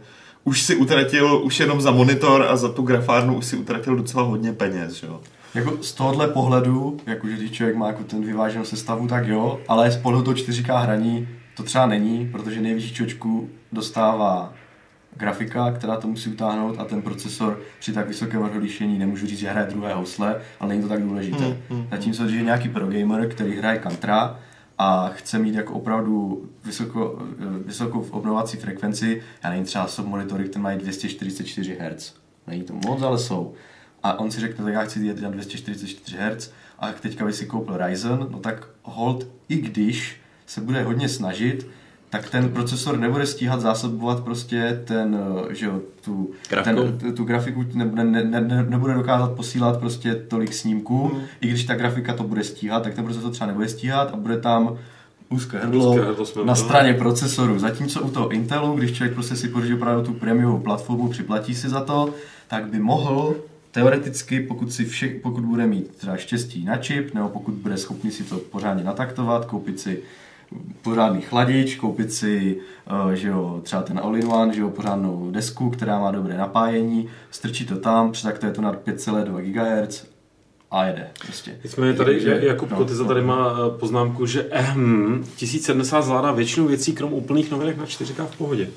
už si utratil, už jenom za monitor a za tu grafárnu už si utratil docela hodně peněz, že jo. Jako z tohohle pohledu, jakože když člověk má jako ten vyváženou sestavu, tak jo, ale z pohledu toho 4K hraní to třeba není, protože nejvyšší čočku dostává grafika, která to musí utáhnout a ten procesor při tak vysokém rozlišení nemůžu říct, že hraje druhé housle, ale není to tak důležité. Zatímco, když je nějaký pro gamer, který hraje Contra a chce mít jako opravdu vysoko, vysokou obnovací frekvenci, já nevím, třeba submonitory, které mají 244 Hz. Není to moc, ale jsou. A on si řekne, tak já chci jet na 244 Hz a teďka by si koupil Ryzen, no tak hold, i když se bude hodně snažit, tak ten procesor nebude stíhat zásobovat prostě ten, eh, že jo, tu, Grafiku. ten, tu grafiku nebude, ne, ne, ne, nebude dokázat posílat prostě tolik snímků, Hmm. i když ta grafika to bude stíhat, tak ten procesor třeba nebude stíhat a bude tam úzké hrdlo na straně procesoru. Zatímco u toho Intelu, když člověk prostě si pořídí opravdu tu prémiovou platformu, připlatí si za to, tak by mohl teoreticky, pokud, si vše, pokud bude mít třeba štěstí na čip, nebo pokud bude schopný si to pořádně nataktovat, koupit si pořádný chladič, koupit si uh, že jo, třeba ten all-in-one, že jo, pořádnou desku, která má dobré napájení, strčí to tam, přetaktuje to na 5,2 GHz a jede prostě. Nicméně tady Takže- Jakub no, Kotyza tady má eh, poznámku, že ehm, 1070 zvládá většinu věcí, krom úplných novinek na 4K v pohodě.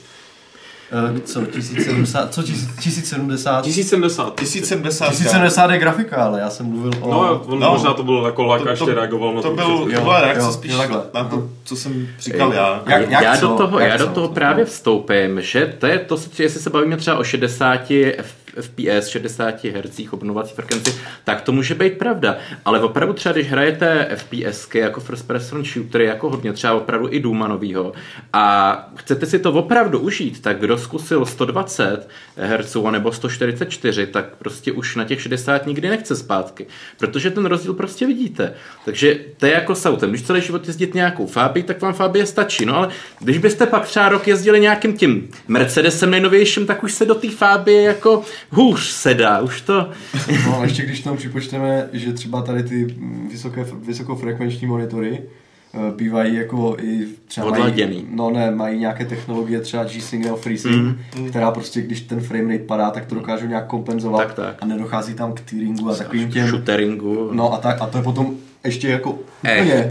Uh, co, 1070, co 1070? 1070. 1070. 1070 je grafika, ale já jsem mluvil o... No, on No. možná to byl jako lak, To- až to- ještě reagoval na To, tu byl, to byla reakce jo, spíš jo, takhle. na to, co jsem říkal já. Jak- jak já co? do toho, Jak já do co? toho právě vstoupím, že to je to, se- jestli se bavíme třeba o 60 F- FPS, 60 Hz obnovací frekvenci, tak to může být pravda. Ale opravdu třeba, když hrajete FPSky jako first person shootery, jako hodně třeba opravdu i Duma novýho, a chcete si to opravdu užít, tak kdo zkusil 120 Hz nebo 144, tak prostě už na těch 60 nikdy nechce zpátky. Protože ten rozdíl prostě vidíte. Takže to je jako s autem. Když celý život jezdit nějakou Fabii, tak vám Fabie stačí. No ale když byste pak třeba rok jezdili nějakým tím Mercedesem nejnovějším, tak už se do té Fabie jako hůř sedá. Už to... No a ještě když tam připočteme, že třeba tady ty mm, vysoké, vysokofrekvenční monitory eh, bývají jako i třeba Odladěný. mají, no ne, mají nějaké technologie třeba G-Signal FreeSync, mm. která prostě, když ten frame rate padá, tak to dokážou nějak kompenzovat Tak, tak. a nedochází tam k tearingu a takovým těm, Shooteringu. no a, tak, a to je potom ještě jako Echt. úplně,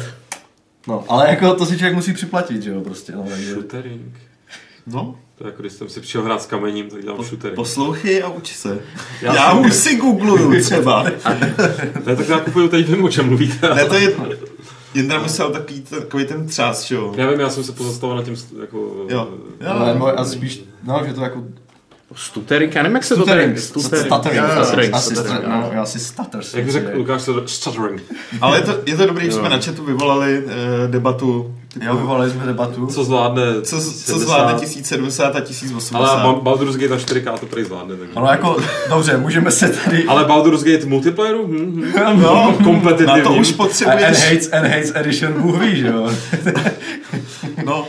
no, ale jako to si člověk musí připlatit, že jo, prostě, no, takže, Shootering. No, To je jako když jsem si přišel hrát s kamením, tak dělám shootering. poslouchej a uč se. Já Já, jsem- už si googluju třeba. *laughs* Ne, tak já kupuju, teď vím, o čem mluvíte. ne, to je... Jindra myslel takový, takový ten třás, že jo? Já vím, já jsem se pozastavil na tím, jako... Jo. jo. ale no, a spíš, no, že to jako Stuttering, já nevím, jak se to tady... stuttering, Stuttering, stuttering, asi, stuttering, no, asi stutter. Jak řekl Lukáš, to stuttering. Ale je to, je to dobrý, že jsme na chatu vyvolali eh, debatu. Typu, Jo, vyvolali jsme debatu. Co zvládne co, co 70. zvládne 1070 a 1080. Ale Ba- Baldur's Gate na 4K to prý zvládne. Takže. Ale jako, dobře, můžeme se tady... Ale Baldur's Gate multiplayeru? Hm, hm. *laughs* no, kompetitivní. Na to už A potřebuješ... Enhanced, Enhanced Edition Bůh ví, že jo? No,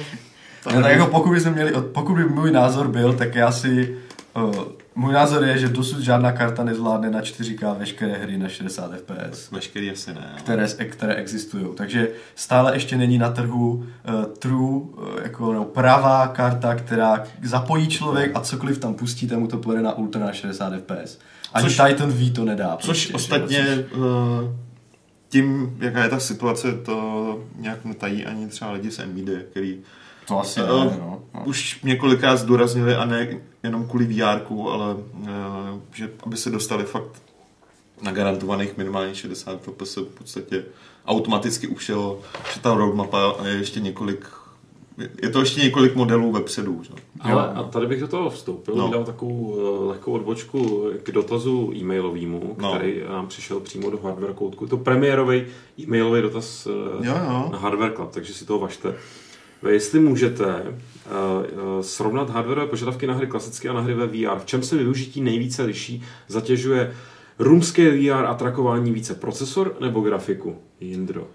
No, tak jako pokud by, jsme měli, pokud by můj názor byl, tak já si uh, Můj názor je, že dosud žádná karta nezvládne na 4K veškeré hry na 60 FPS, Veškerý asi ne. které, které existují. Takže stále ještě není na trhu uh, true, uh, jako no, pravá karta, která zapojí člověk a cokoliv tam pustíte, mu to půjde na ultra na 60 FPS. Ani Což- Titan V to nedá. Což prostě, že jo, ostatně eh, tím, jaká je ta situace, to nějak netají ani třeba lidi z NVID, který To asi ne, Eh, no. no. už několikrát zdůraznili, a ne jenom kvůli VR, ale eh, že aby se dostali fakt na garantovaných minimálně 60 FPS v podstatě automaticky ušel, že ta roadmapa je ještě několik je to ještě několik modelů vepředu. Že? Ale a tady bych do toho vstoupil, No. no. dal takovou eh, lehkou odbočku k dotazu e-mailovému, No. který nám přišel přímo do hardware koutku. Je to premiérový e-mailový dotaz Jo, jo. na Hardware Club, takže si toho važte. Vy Jestli můžete uh, uh, srovnat hardwareové požadavky na hry klasické a na hry ve VR, v čem se využití nejvíce liší, zatěžuje roomské VR a trakování více procesor nebo grafiku? Jindro.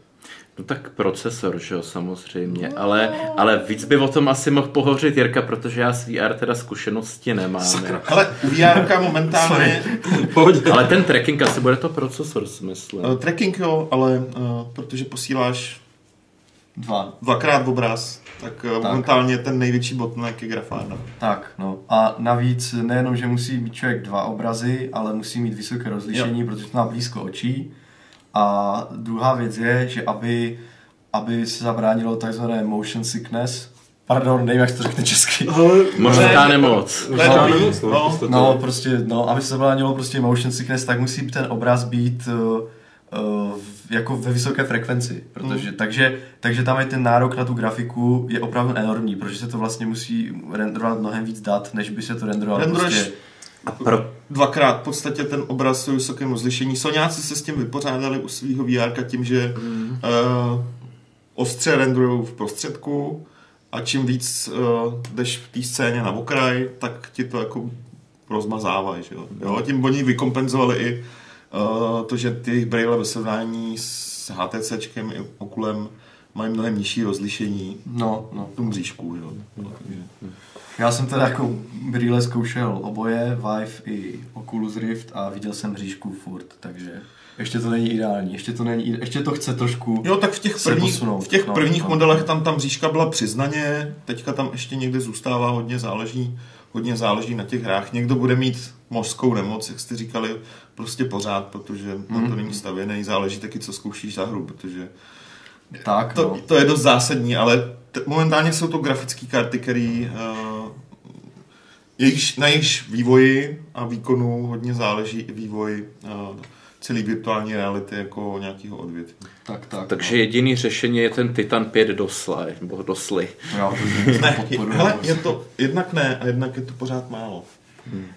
No tak procesor, že jo, samozřejmě, ale, ale víc by o tom asi mohl pohořit Jirka, protože já s VR teda zkušenosti nemám. Sakra. Ale u VR momentálně. Ale ten tracking asi bude to procesor, si myslím. eh, tracking jo, ale uh, protože posíláš Dva. dvakrát obraz, tak, tak. momentálně ten největší bottleneck je grafárna. Tak, no. A navíc nejenom, že musí mít člověk dva obrazy, ale musí mít vysoké rozlišení, protože to má blízko očí. A druhá věc je, že aby, aby se zabránilo takzvané motion sickness, pardon, nevím, jak to řekne česky. Možná nemoc. Možná dobrý. nemoc, no, No. No, prostě, no, aby se zabránilo prostě motion sickness, tak musí ten obraz být uh, uh, jako ve vysoké frekvenci, protože, takže, takže tam je ten nárok na tu grafiku je opravdu enormní, protože se to vlastně musí renderovat mnohem víc dat, než by se to renderovalo Renderuješ prostě. A pro, dvakrát v podstatě ten obraz v vysokém rozlišení. Soňáci se s tím vypořádali u svého VR tím, že mm. uh, ostře renderují v prostředku a čím víc uh, jdeš v té scéně na okraj, tak ti to jako rozmazávají. Že jo? jo? Tím oni vykompenzovali i uh, to, že ty braille ve srovnání s HTCčkem i okulem mají mnohem nižší rozlišení No, no. v tom bříšku. Jo? No, takže. Já jsem teda jako brýle zkoušel oboje, Vive i Oculus Rift a viděl jsem hříšku furt, takže ještě to není ideální, ještě to, není, ještě to chce trošku Jo, tak v těch prvních, posunout. v těch No, prvních no. modelech tam tam říška byla přiznaně, teďka tam ještě někde zůstává hodně záleží, hodně záleží na těch hrách. Někdo bude mít mořskou nemoc, jak jste říkali, prostě pořád, protože mm. na to Mhm. není stavěný, záleží taky, co zkoušíš za hru, protože tak, to, no. to je dost zásadní, ale t- momentálně jsou to grafické karty, které uh, jejichž, na jejichž vývoji a výkonu hodně záleží i vývoj uh, celý virtuální reality jako nějakého odvětví. tak, tak. takže jediný řešení je ten Titan 5 do Sly, nebo do Sly. no. Já, to *laughs* Ne, prostě. je to jednak ne a jednak je to pořád málo.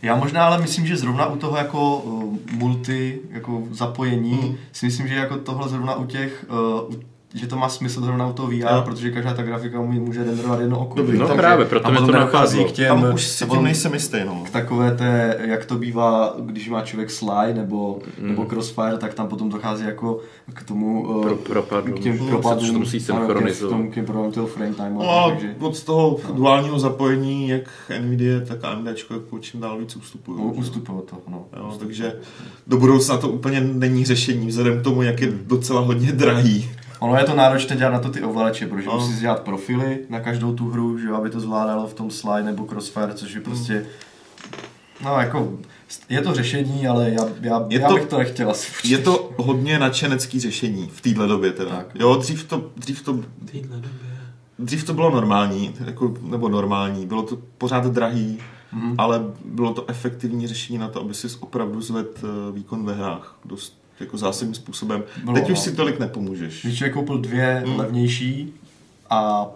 Já možná ale myslím, že zrovna u toho jako uh, multi jako zapojení, Mm. si myslím, že jako tohle zrovna u těch, uh, u- že to má smysl zrovna u toho VR, Jo. protože každá ta grafika mu- může renderovat jedno oko. Dobrý, No takže právě, proto mě to napadlo. k těm, Tam už si tím nejsem jistý, no. k takové té, jak to bývá, když má člověk slide nebo, mm. nebo crossfire, tak tam potom dochází jako k tomu uh, Pro- propadu. k těm Mm. propadům, Což to musí k synchronizovat. tomu- K těm problémům toho frame time. No takže od toho duálního zapojení, jak Nvidia, tak AMD jako čím dál víc ustupují. u- že? ustupuje to. No. Jo, takže do budoucna to úplně není řešení, vzhledem k tomu, jak je docela hodně drahý. Ono je to náročné dělat na to ty ovladače, protože No. musíš dělat profily na každou tu hru, že aby to zvládalo v tom slide nebo crossfire, což je prostě, no jako, je to řešení, ale já, já, Je já to- bych to nechtěl asi. Je to hodně nadšenecký řešení v téhle době teda. Tak. Jo, dřív to, dřív to Dřív to bylo normální, jako, nebo normální, bylo to pořád drahý, Mhm. ale bylo to efektivní řešení na to, aby si opravdu zvedl eh, výkon ve hrách dost jako zásadním způsobem. Bylo, Teď už no. si tolik nepomůžeš. Když člověk koupil dvě Hmm. levnější a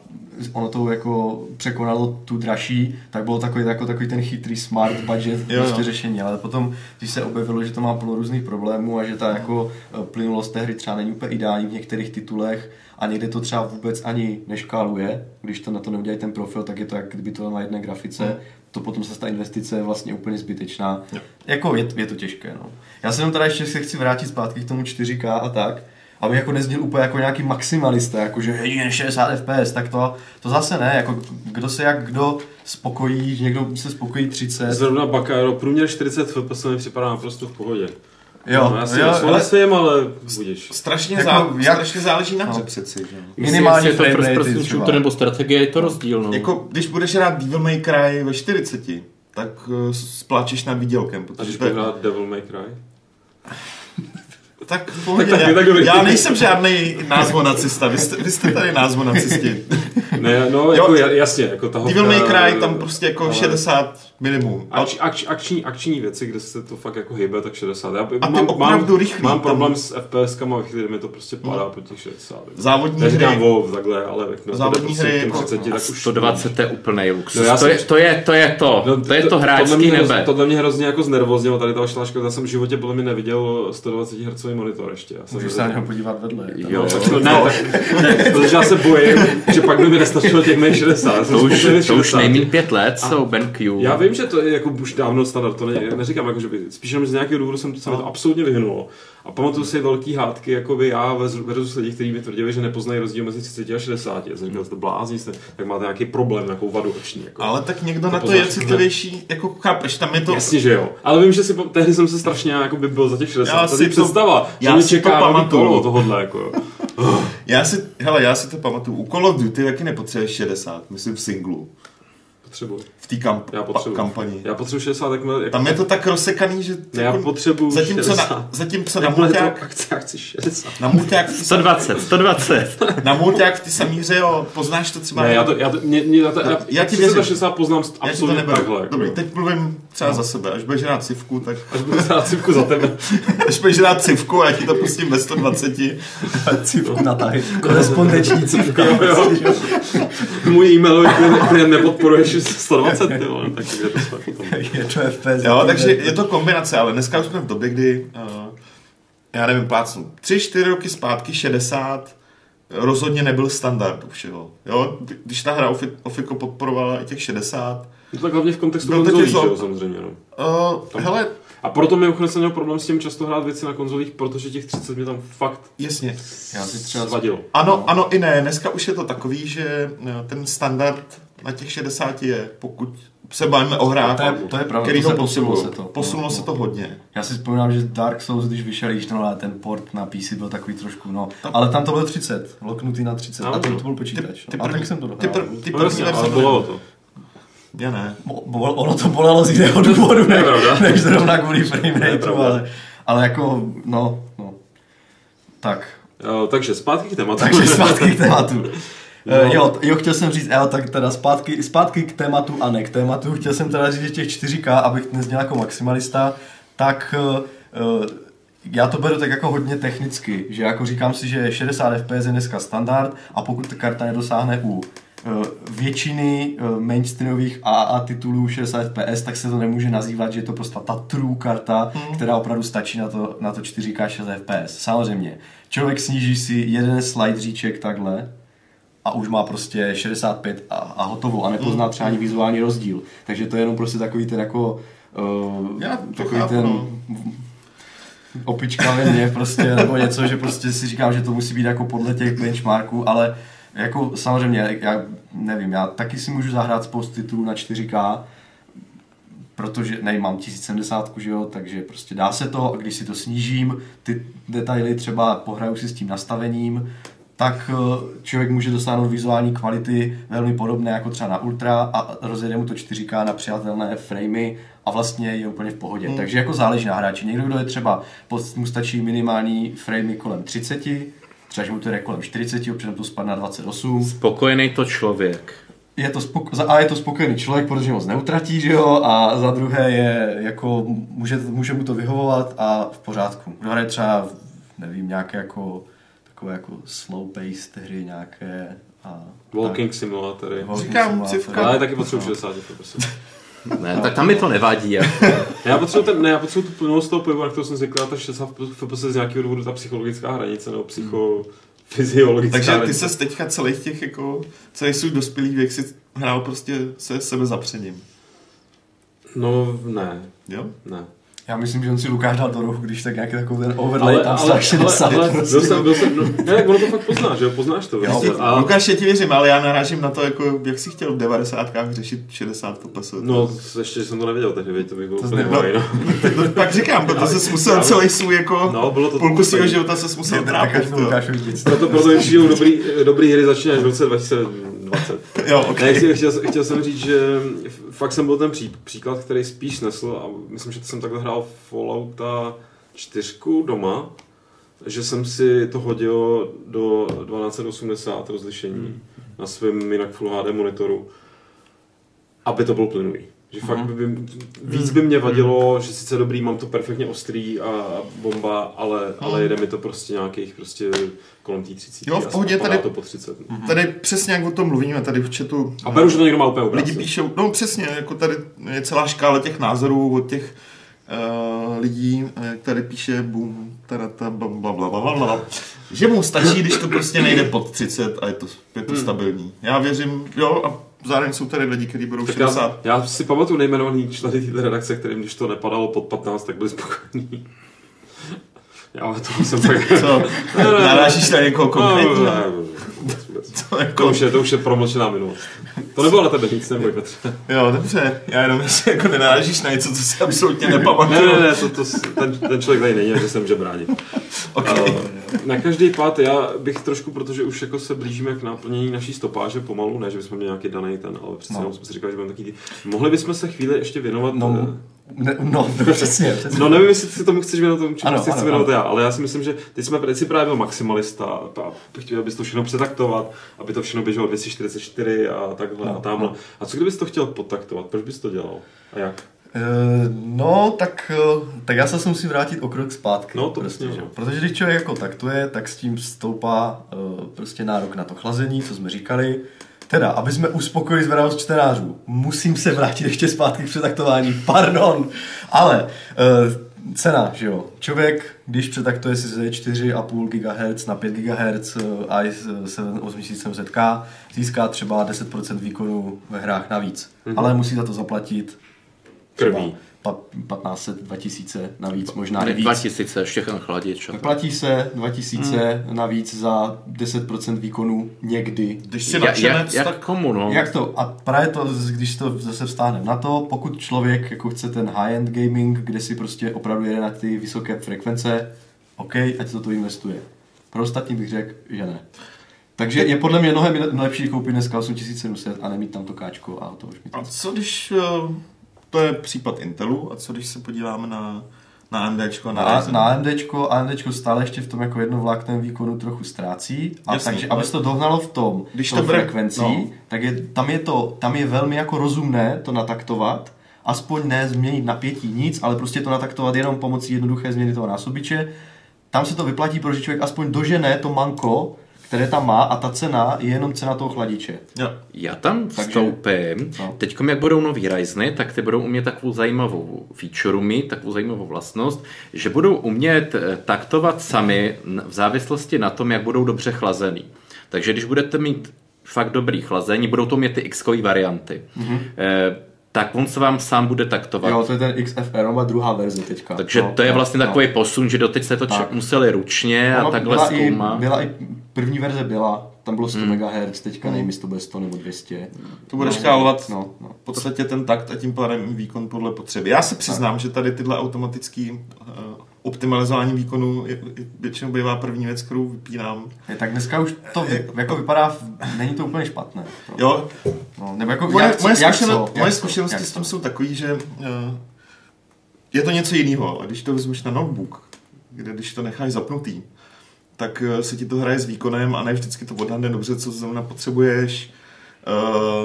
ono to jako překonalo tu dražší, tak bylo takový, jako takový ten chytrý smart budget Jo, prostě jo. řešení, ale potom, když se objevilo, že to má plno různých problémů a že ta jako eh, plynulost té hry třeba není úplně ideální v některých titulech a někdy to třeba vůbec ani neškáluje, když to na to neudělají ten profil, tak je to jak kdyby to na jedné grafice, Hmm. To potom se ta investice je vlastně úplně zbytečná. Jo. Jako je, je to těžké, no. Já se jenom teda ještě se chci vrátit zpátky k tomu 4K a tak, aby jako nezdil úplně jako nějaký maximalista, jako že jedině 60 fps, tak to, to zase ne, jako kdo se jak kdo spokojí, někdo se spokojí 30. Zrovna Bakaro, průměr 40 FPS mi připadá naprosto v pohodě. Jo, no, já si jo, ale souhlasím, ale budíš. Strašně, Jako, zá, jak- strašně záleží na hře No. přeci. Že? jo. minimální Jestli je to first person shooter nebo strategie, je to rozdíl. No. Jako, když budeš hrát Devil May Cry ve 40, tak uh, spláčeš nad výdělkem, A protože když to je, budu hrát Devil May Cry? Tak v pohodě, Tak taky, já, tak dobrý. já nejsem žádný názvonacista, vy jste, vy jste tady názvonacisti. Ne, no, jako ja- jasně, jako ta Devil May Cry tam prostě jako ale- 60 minimum. A Akč, akč, akční, akční věci, kde se to fakt jako hýbe, tak 60. Já A ty opravdu rychlý, Mám tam- problém s FPS-kama, kde mi to prostě padá po těch 60. závodní Neříkám hry, WoW takhle, ale na Závodní prostě hry jako- 30, tak už... 120 je úplný luxus. No já to, je, to, je, to je to. No, to je to hráčský nebe. Tohle mě hrozně jako znervoznilo, tady ta ošláška, já jsem v životě podle mě neviděl 120 Hz monitor ještě. Já Můžeš se na něho podívat vedle. Jo, Tak to, ne, tak, protože já se bojím, že pak by mi nestačilo těch mých 60. Já jsem to už, to už 60. nejméně pět let jsou BenQ. Já vím, že to je jako už dávno standard, to ne, neříkám, jako, že by, spíš jenom z nějakého důvodu jsem to, se mi to absolutně vyhnulo. A pamatuju si velký hádky, jako by já versus- lidi, kteří mi tvrdili, že nepoznají rozdíl mezi 30 a 60. Já jsem říkal, to blázní jste, tak máte nějaký problém, nějakou vadu oční. Jako. ale tak někdo To na to je citlivější, jako chápeš, tam je to... Jasně, že jo. Ale vím, že si tehdy jsem se strašně jako by byl za těch 60. Já si to- představa, že já si čeká to pamatuju. tohohle, jako jo. *laughs* Já si, hele, já si to pamatuju, u Call of Duty taky nepotřebuješ 60, myslím v singlu, Potřebuji. v té kamp- Já potřebuji. kampani. Já potřebuji 60, tak mě, Tam je to tak rozsekaný, že ne, já potřebuji zatímco 60. na, zatímco na mulťák, akce, já chci 60. na mulťák, v té 120, 120. na mulťák v té samé hře, jo, poznáš to třeba... Ne, já to, já to, mě, mě, já to, já, Já ti 30 a věřím. 60 poznám já ti to absolutně neberu. takhle. Jako. Dobrý, teď mluvím třeba za sebe, až budeš hrát civku, tak Až budu dát cipku za tebe. *laughs* až budeš hrát civku, já ti to pustím ve 120. *laughs* Cívku na tahy. Korespondenční cívka. Jo, jo. Můj e-mailový klient, klient nepodporuje 120, ty vole, tak kde to potom. Je to FPS. Jo, takže je to kombinace, ale dneska už jsme v době, kdy, uh, já nevím, plácnu, tři, čtyři roky zpátky 60 rozhodně nebyl standard u všeho. Jo? Když ta hra Ofi- Ofiko podporovala i těch 60, No tak hlavně v kontextu Byl to konzolí, že jo, samozřejmě. No. uh, hele, A proto mi jsem měl problém s tím často hrát věci na konzolích, protože těch 30 mě tam fakt jasně. Já si třeba svadilo. Ano, ano i ne. Dneska už je to takový, že eh, ten standard na těch 60 je, pokud se bavíme o hrách, To je, to je pravda, který to se posunulo se to. Posunulo No, se no. to hodně. Já si vzpomínám, že Dark Souls, když vyšel již no, ten port na PC byl takový trošku, no. Ale tam to bylo 30, loknutý na 30. No, a to, no. to byl Ty, počítač. ty no. a první, tak jsem to ty, dohrál. pr, ty No první verze to. Já ne. Bo, bo, ono to bolelo z jiného důvodu, než, pravda. než zrovna kvůli frame rateu, ale, ale jako, no, no. Tak, Jo, takže zpátky k tématu. takže zpátky k tématu. *laughs* No. Uh, jo, jo, chtěl jsem říct, jo, tak teda zpátky, zpátky k tématu a ne k tématu. Chtěl jsem teda říct, že těch 4K, abych nezněl jako maximalista, tak uh, já to beru tak jako hodně technicky, že jako říkám si, že 60 fps je dneska standard a pokud ta karta nedosáhne u většiny uh, mainstreamových AAA titulů 60 fps, tak se to nemůže nazývat, že je to prostě ta true karta, hmm. která opravdu stačí na to, na to 4K 60 fps. Samozřejmě, člověk sníží si jeden slide říček takhle, a už má prostě 65 a, a hotovo a nepozná třeba ani vizuální rozdíl. Takže to je jenom prostě takový ten jako uh, Já takový chápu, ten no. opička ve mně prostě, nebo něco, že prostě si říkám, že to musí být jako podle těch benchmarků, ale jako samozřejmě, já nevím, já taky si můžu zahrát spoustu titulů na 4K, protože nej, mám 1070, že jo, takže prostě dá se to a když si to snížím, ty detaily třeba pohraju si s tím nastavením, tak eh, člověk může dosáhnout vizuální kvality velmi podobné jako třeba na Ultra a rozjede mu to 4K na přijatelné framey a vlastně je úplně v pohodě. Hmm. Takže jako záleží na hráči. Někdo, kdo je třeba, mu stačí minimální framey kolem 30, třeba že mu to jde kolem 40, občas to spadne na 28. Spokojený to člověk. Je to spoko- za A je to spokojený člověk, protože moc neutratí, že jo, a za druhé je jako, může, může mu to vyhovovat a v pořádku. Kdo hraje třeba, nevím, nějaké jako, takové jako slow-paced hry nějaké a Walking simulátory. tak. Walking Říkám, simulátory. civka. Ale já taky potřebuji 60 prostě. Ne, tak tam mi to nevadí. Jako. *laughs* Já potřebuji, ten, ne, já potřebuji tu plnou z toho pohybu, na kterou jsem zvyklá, ta 60 FPS z nějakého důvodu ta psychologická hranice nebo psychofyziologická Takže ty se teďka celých těch jako, celý svůj dospělý věk si hrál prostě se sebe zapřením. No, ne, Jo? ne. Já myslím, že on si Lukáš dal do rohu, když tak nějaký takový ten overlay Ale, tam ale, ale, ale, 60 ale prostě. byl jsem, byl jsem, no, ne, ono to fakt poznáš, že jo, poznáš to. Jo, prostě. a, Lukáš, já ti věřím, ale já narážím na to, jako, jak jsi chtěl v 90. řešit 60 PS. no, ještě jsem to nevěděl, takže viď, to by bylo To úplně nebylo- no. *laughs* tak to pak říkám, *laughs* to se musel celý svůj jako No, bylo to půlku to svého života se musel Tak trápit. to. Proto, přijdou dobrý, dobrý hry začínají v roce 2020. Jo, ok. Ne, chtěl, chtěl, jsem říct, že fakt jsem byl ten pří, příklad, který spíš snesl a myslím, že to jsem takhle hrál Fallouta 4 doma, že jsem si to hodil do 1280 rozlišení na svém jinak Full HD monitoru, aby to bylo plynulý. Že fakt by, by, víc by mě vadilo, že sice dobrý, mám to perfektně ostrý a bomba, ale, ale jede mi to prostě nějakých prostě kolem té 30. Jo, v a pohodě spadá tady- to po 30. Tady přesně jak o tom mluvíme, tady v chatu A beru, že to někdo má úplně lidi píšou, no přesně, jako tady je celá škála těch názorů od těch uh, lidí, eh, jak tady píše boom, tarata, bla, bla, bla, bla, bla, bla, že mu stačí, když to prostě nejde pod 30 a je to, je to stabilní. Já věřím, jo, a zároveň jsou tady lidi, kteří budou Tak 60. já, já si pamatuju nejmenovaný členy této redakce, kterým když to nepadalo pod 15, tak byli spokojení. *laughs* Já ale to jsem tak... Co? *laughs* Narážíš na někoho konkrétně? No, ne, vůbec. To *laughs* To jako, už je, to už je promlčená minulost. To nebylo na tebe nic, neboj Petře. jo, dobře, já jenom jestli jako nenarážíš na něco, co si absolutně Ne, nepamatuju. ne, ne, to, to, ten, ten člověk tady není, že se může bránit. Okay. Uh, na každý pád já bych trošku, protože už jako se blížíme k naplnění naší stopáže pomalu, ne, že bychom měli nějaký daný ten, ale přece No. jenom jsme si říkali, že budeme taky... Mohli bychom se chvíli ještě věnovat... No, eh, ne, *laughs* no, přesně, přesně. No nevím, jestli si tomu chceš věnovat, tomu, čemu si chci věnovat já, ale já si myslím, že teď jsme teď si právě byl maximalista a chtěl, abys to všechno přetaktovat, aby to všechno běželo 244 a takhle No, a tamhle. no. A co kdybys to chtěl podtaktovat? Proč bys to dělal? A jak? Eh, No, tak, eh, tak já se musím vrátit o krok zpátky. No, to prostě, že? no. Protože když člověk jako taktuje, tak s tím stoupá eh, prostě nárok na to chlazení, co jsme říkali. Teda, aby jsme uspokojili zvědavost čtenářů, musím se vrátit ještě zpátky k přetaktování, pardon, ale eh, cena, že jo. Člověk, když přetaktuje si ze 4,5 GHz na 5 GHz i 8700K, získá třeba 10% výkonu ve hrách navíc. Mhm. Ale musí za to zaplatit třeba Krví. Pa- 1500, 2000 navíc, možná i Ne, víc. 2000, ještě ten chladič. Platí se 2000 navíc za 10% výkonu někdy. Když si Jak, jak, jak tak komu, no? Jak to? A právě to, když to zase vstáhneme na to, pokud člověk jako chce ten high-end gaming, kde si prostě opravdu jede na ty vysoké frekvence, OK, ať se do toho investuje. Pro ostatní bych řekl, že ne. Takže je podle mě mnohem lepší koupit dneska 8700 a nemít tam to káčko a to už mi to... A co když, eh, to je případ Intelu, a co když se podíváme na, na AMDčko a na Na, na AMDčko, AMDčko stále ještě v tom jako jednovlákném výkonu trochu ztrácí. A Jasný, takže, ale- aby se to dohnalo v tom, Když to bere- frekvencí, no. tak je, tam, je to, tam je velmi jako rozumné to nataktovat, aspoň ne změnit napětí nic, ale prostě to nataktovat jenom pomocí jednoduché změny toho násobiče. Tam se to vyplatí, protože člověk aspoň dožene to manko, které tam má a ta cena je jenom cena toho chladiče. Jo. Já tam Takže- vstoupím. no. Teď, jak budou nový Ryzeny, tak ty budou umět takovou zajímavou feature mít, takovou zajímavou vlastnost, že budou umět eh, taktovat sami v závislosti na tom, jak budou dobře chlazený. Takže když budete mít fakt dobrý chlazení, budou to mít ty x varianty. Mm-hmm. Eh, tak on se vám sám bude taktovat. Jo, to je ten XFR, má druhá verze teďka. Takže no, to je no, vlastně no. takový posun, že doteď se to tak. museli ručně a Ono takhle byla i, zkoumat. byla i, první verze byla, tam bylo 100 hmm. MHz, teďka nevím, jestli to bude 100 nebo 200. To bude no, škálovat No, no. v podstatě ten takt a tím pádem výkon podle potřeby. Já se přiznám, že tady tyhle automatický uh, optimalizování výkonu je- je- většinou bývá první věc, kterou vypínám. Je, tak dneska už to vy, jako vypadá, není to úplně špatné. No. Jo, No, nebo jako, moje, jak, moje, jak zkušenost, co? moje zkušenosti Jak s tím jsou takové, že uh, je to něco jiného. A když to vezmeš na notebook, kde když to necháš zapnutý, tak uh, se ti to hraje s výkonem a ne vždycky to odhadne dobře, co zrovna potřebuješ.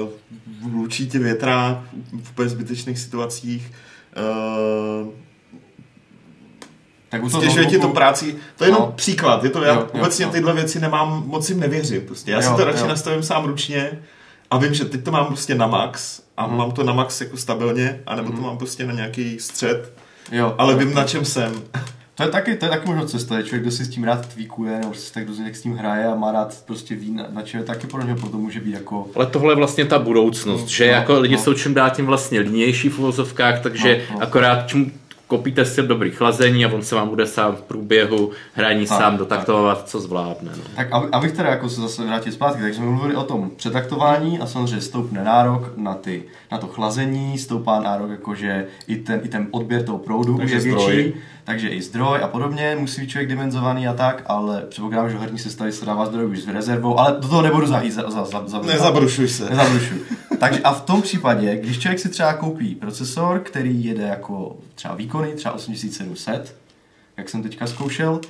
Uh, hlučí tě větra v úplně zbytečných situacích. Uh, Tak toho Stěžuje ti to práci. To je jenom No. příklad. Je to, já Jo, jo, obecně jo. tyhle věci nemám, moc jim nevěřím. Prostě. Já si Jo, to radši jo. nastavím sám ručně a vím, že teď to mám prostě na max a Mhm. mám to na max jako stabilně, anebo to mám prostě na nějaký střed, Jo, ale jo. vím, na čem jsem. To je taky, to je taky možná cesta, je člověk, kdo si s tím rád tweakuje, nebo si tak kdo s tím hraje a má rád prostě ví, na, čem, taky podle mě potom může být jako... Ale tohle je vlastně ta budoucnost, No, že no, jako lidi no. jsou čím dál tím vlastně línější v uvozovkách, takže No, no. akorát čím kopíte si dobrý chlazení a on se vám bude sám v průběhu hraní Tak, sám tak. dotaktovat, co zvládne. No. Tak aby- abych teda jako se zase vrátil zpátky, tak jsme mluvili o tom přetaktování a samozřejmě stoupne nárok na, ty, na to chlazení, stoupá nárok jakože i ten, i ten odběr toho proudu Takže je větší, zdroj. takže i zdroj a podobně, musí být člověk dimenzovaný a tak, ale předpokládám, že herní sestavy se dává zdroj už s rezervou, ale do toho nebudu zajít za, za, za, za, Nezabrušuj se. Nezabrušuju. Takže a v tom případě, když člověk si třeba koupí procesor, který jede jako třeba výkonný, třeba 8700, jak jsem teďka zkoušel,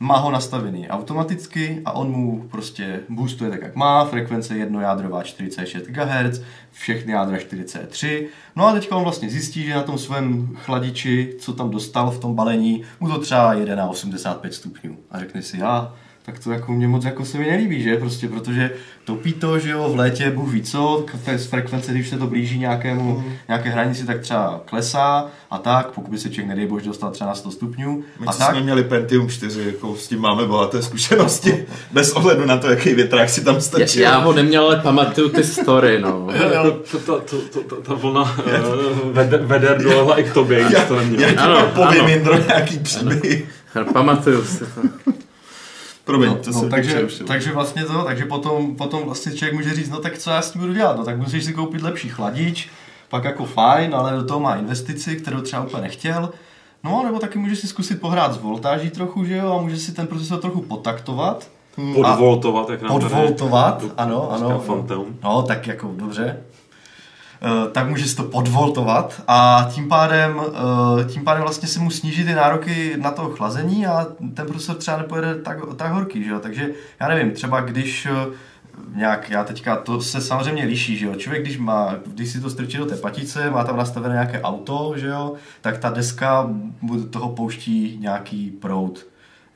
má ho nastavený automaticky a on mu prostě boostuje tak, jak má, frekvence jednojádrová 4,6 GHz, všechny jádra 4,3. No a teďka on vlastně zjistí, že na tom svém chladiči, co tam dostal v tom balení, mu to třeba jede na 85 stupňů. A řekne si, já, tak to jako mě moc jako se mi nelíbí, že? Prostě protože topí to, že jo, v létě Bůh ví co, z frekvence, když se to blíží nějakému, nějaké hranici, tak třeba klesá a tak, pokud by se člověk, nedej bož, dostal třeba na 100 stupňů My a tak. jsme měli Pentium 4, jako s tím máme bohaté zkušenosti, *laughs* bez ohledu na to, jaký větrák si tam Já, stačil. já ho neměl, ale pamatuju ty story, no. Ta, ta, ta, ta, ta vlna *laughs* eh, vede, veder dolehla i k tobě, *laughs* když to neměl. Já ti Ano, povím, ano. Jindro, nějaký příběh. Pamatuju si to. Promiň, No, to no, jsem takže, přerušil. takže vlastně to, takže potom, potom vlastně člověk může říct, no tak co já s tím budu dělat, no tak musíš si koupit lepší chladič, pak jako fajn, ale do toho má investici, kterou třeba úplně nechtěl, no nebo taky může si zkusit pohrát s voltáží trochu, že jo, a může si ten procesor trochu potaktovat, Podvoltovat, jak nám tady podvoltovat, říká ano, ano, no tak jako dobře, tak může si to podvoltovat a tím pádem, eh, tím pádem vlastně si mu sníží ty nároky na to chlazení a ten procesor třeba nepojede tak, tak horký, že jo? takže já nevím, třeba když eh, nějak, já teďka, to se samozřejmě liší, že jo, člověk když má, když si to strčí do té patice, má tam nastavené nějaké auto, že jo, tak ta deska toho pouští nějaký proud.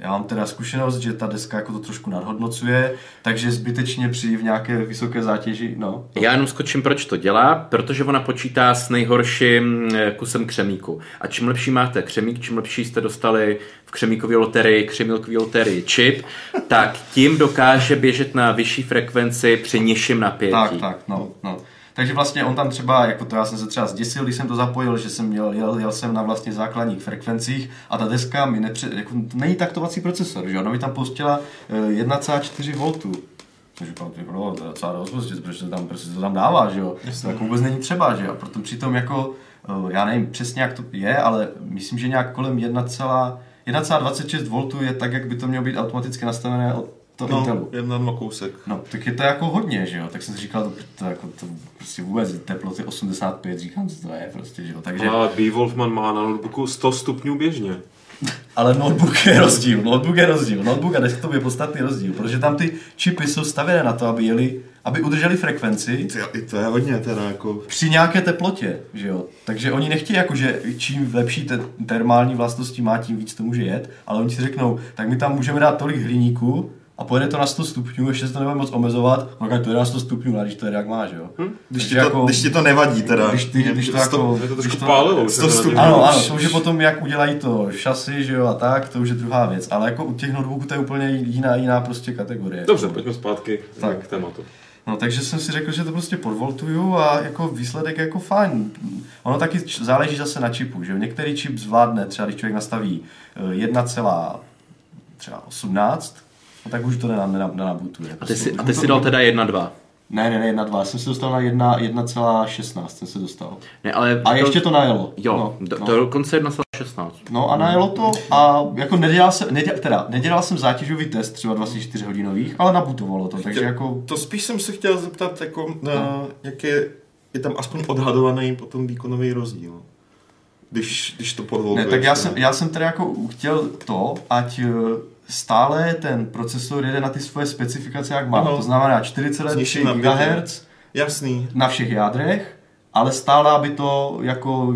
Já mám teda zkušenost, že ta deska jako to trošku nadhodnocuje, takže zbytečně při v nějaké vysoké zátěži, no. Já jenom skočím, proč to dělá, protože ona počítá s nejhorším eh, kusem křemíku. A čím lepší máte křemík, čím lepší jste dostali v křemíkové loterii, křemíkové loterii čip, tak tím dokáže běžet na vyšší frekvenci při nižším napětí. Tak, tak, no, no. Takže vlastně on tam třeba, jako to já jsem se třeba zděsil, když jsem to zapojil, že jsem měl, jel, jel jsem na vlastně základních frekvencích a ta deska mi nepře, jako, není taktovací procesor, že ona mi tam pustila eh, 1,4 V. Takže říkám, ty bro, to je docela dost, prostě, proč to tam, prostě to tam dává, že jo? To jako vůbec není třeba, že jo? Proto přitom jako, eh, já nevím přesně, jak to je, ale myslím, že nějak kolem 1, 1,26 V je tak, jak by to mělo být automaticky nastavené od toho No, Intelu. jedna na kousek. No, tak je to jako hodně, že jo? Tak jsem si říkal, to, to, jako, to prostě vůbec teploty 85, říkám, co to je prostě, že jo? Takže, Ale B. Wolfman má na notebooku 100 stupňů běžně. *laughs* ale notebook je rozdíl, notebook je rozdíl, notebook a desktop je podstatný rozdíl, protože tam ty čipy jsou stavěné na to, aby jeli, aby udrželi frekvenci Ty, I to je hodně teda jako... při nějaké teplotě, že jo? Takže oni nechtějí jako, že čím lepší te- termální vlastnosti má, tím víc to může jet, ale oni si řeknou, tak my tam můžeme dát tolik hliníku, a pojede to na 100 stupňů, ještě se to nebude moc omezovat, no tak to je na 100 stupňů, a když to je jak má, že jo? Hm? Když ti, to, když ti to nevadí teda. Když, když, když to jako... Je to když trošku pálilo. to stupňů. Ano, ano, to už je potom, jak udělají to šasy, že jo, a tak, to už je druhá věc. Ale jako u těch notebooků to je úplně jiná, jiná prostě kategorie. Dobře, pojďme zpátky Tak. k tématu. No, takže jsem si řekl, že to prostě podvoltuju a jako výsledek je jako fajn. Ono taky č- záleží zase na čipu, že jo. Některý čip zvládne, třeba když člověk nastaví eh, 1,18, no tak už to nenabutuje. A ty si, a ty si dal teda 1,2. Ne, ne, ne, 1,2. Já jsem se dostal na 1 1,16 jsem se dostal. Ne, ale A ještě to najelo. Jo, no, do, no. to dokonce 1,16. No a najelo to a jako nedělal jsem, nedělal, teda, nedělal jsem zátěžový test třeba 24 hodinových, ale nabutovalo to, takže jako... To spíš jsem se chtěl zeptat, jako, no. jak je, je tam aspoň odhadovaný potom výkonový rozdíl. Když, když to podvoltuješ. Ne, tak já ne? jsem, já jsem teda jako chtěl to, ať eh, stále ten procesor jede na ty svoje specifikace, jak má. Ano. To znamená S 4,3 nižším napětím. GHz Jasný. na všech jádrech, ale stále, aby to jako,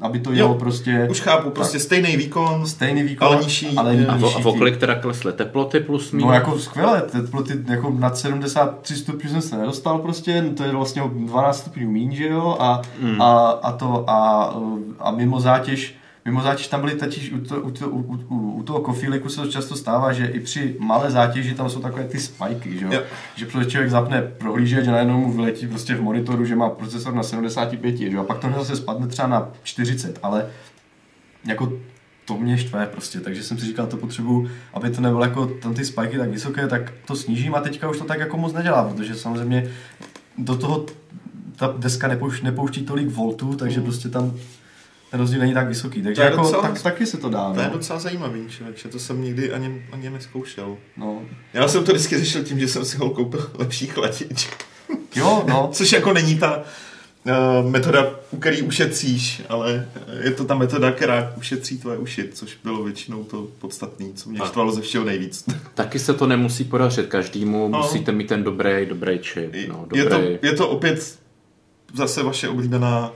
aby to jelo Jo, prostě Už chápu, prostě stejný výkon, stejný výkon, ale nižší. ale A A, nižší vo, a kolik teda klesly teploty plus minus? No jako skvěle, teploty jako nad 73 stupňů jsem se nedostal prostě, no to je vlastně o 12 stupňů míň, že jo, a, Hmm. a, a to, a, a mimo zátěž, mimo zátěž tam byly totiž u, to, u, to, u, u, u toho kofíliku se to často stává, že i při malé zátěži tam jsou takové ty spajky, že jo, Jo. že prostě člověk zapne prohlížeč a najednou mu vyletí prostě v monitoru, že má procesor na 75, že jo, a pak to zase spadne třeba na 40, ale jako to mě štve prostě, takže jsem si říkal, to potřebuju, aby to nebylo jako tam ty spajky tak vysoké, tak to snížím a teďka už to tak jako moc nedělá, protože samozřejmě do toho ta deska nepouští, nepouští tolik voltů, takže Mm. prostě tam ten rozdíl není tak vysoký, takže To je jako docela- tak, taky se to dá, To je no. docela zajímavý, člověče, to jsem nikdy ani, ani neskoušel. no. Já jsem to vždycky řešil tím, že jsem si ho koupil *laughs* lepší chladič. Jo, no, *laughs* Což jako není ta uh, metoda, u který ušetříš, ale je to ta metoda, která ušetří tvoje uši, což bylo většinou to podstatné, co mě štvalo ze všeho nejvíc. *laughs* Taky se to nemusí podařit každému, No. musíte mít ten dobrý, dobrý čip. No, je, to, dobrý. je to opět zase vaše oblíbená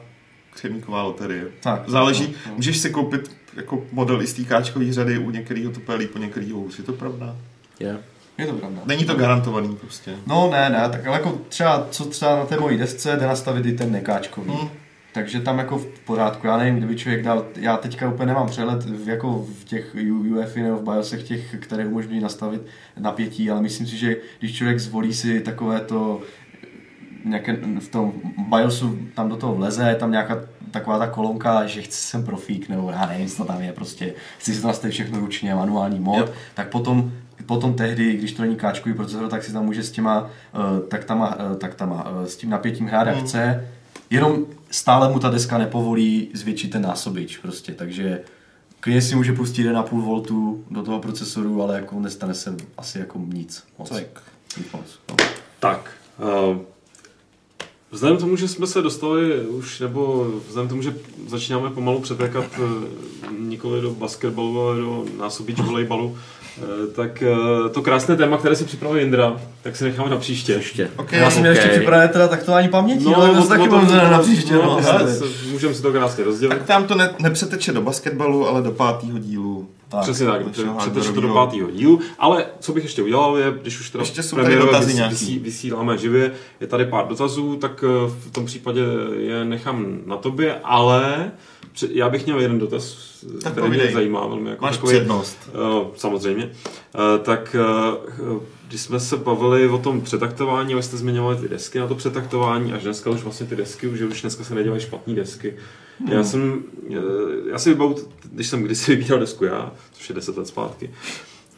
křemíková loterie. Tak, Záleží, no, no. můžeš si koupit jako model i z té řady, u některého to pélí, po některého hůř. Je to pravda? Je. je to pravda. Není to garantovaný prostě. No ne, ne, tak ale jako třeba, co třeba na té mojí desce jde nastavit i ten nekáčkový. Hmm. Takže tam jako v pořádku, já nevím, kdyby člověk dal, já teďka úplně nemám přehled v, jako v těch UEFI nebo v BIOSech těch, které umožňují nastavit napětí, ale myslím si, že když člověk zvolí si takové to nějaké, v tom BIOSu tam do toho vleze, je tam nějaká taková ta kolonka, že chci jsem profík, nebo já nevím, co to tam je prostě, chci si to nastavit všechno ručně, manuální mod, Jo. tak potom potom tehdy, když to není káčkový procesor, tak si tam může s těma uh, taktama, uh, taktama uh, s tím napětím hrát jak Hmm. chce, jenom stále mu ta deska nepovolí zvětšit ten násobič prostě, takže klidně si může pustit 1,5 voltu do toho procesoru, ale jako nestane se asi jako nic moc. Tak. Nic moc. No. Tak, uh, vzhledem k tomu, že jsme se dostali už, nebo vzhledem k tomu, že začínáme pomalu přetékat uh, nikoli do basketbalu, ale do násobič volejbalu, uh, tak uh, to krásné téma, které si připravil Jindra, tak si necháme na příště. Ještě. Ok, Já jsem měl Ok. ještě připravené teda taktování paměti, no, ale to taky mám na příště. no, No, no, Můžeme si to krásně rozdělit. Tak tam to ne, nepřeteče do basketbalu, ale do pátého dílu. Tak. Přesně tak, přeteče to do pátého dílu, ale co bych ještě udělal je, když už teda Ještě jsou tady dotazy vysí- vysí- vysíláme živě, je tady pár dotazů, tak eh, v tom případě je nechám na tobě, ale já bych měl jeden dotaz, Tak který mě povídej. zajímá velmi. Jako Máš takový, přednost. Eh, samozřejmě. Eh, tak eh, když jsme se bavili o tom přetaktování, vy jste zmiňovali ty desky na to přetaktování, až dneska už vlastně ty desky, že už dneska se nedělají špatné desky. Já jsem, eh, já si vybavu, když jsem kdysi *laughs* vybíral desku já, což je 10 let zpátky,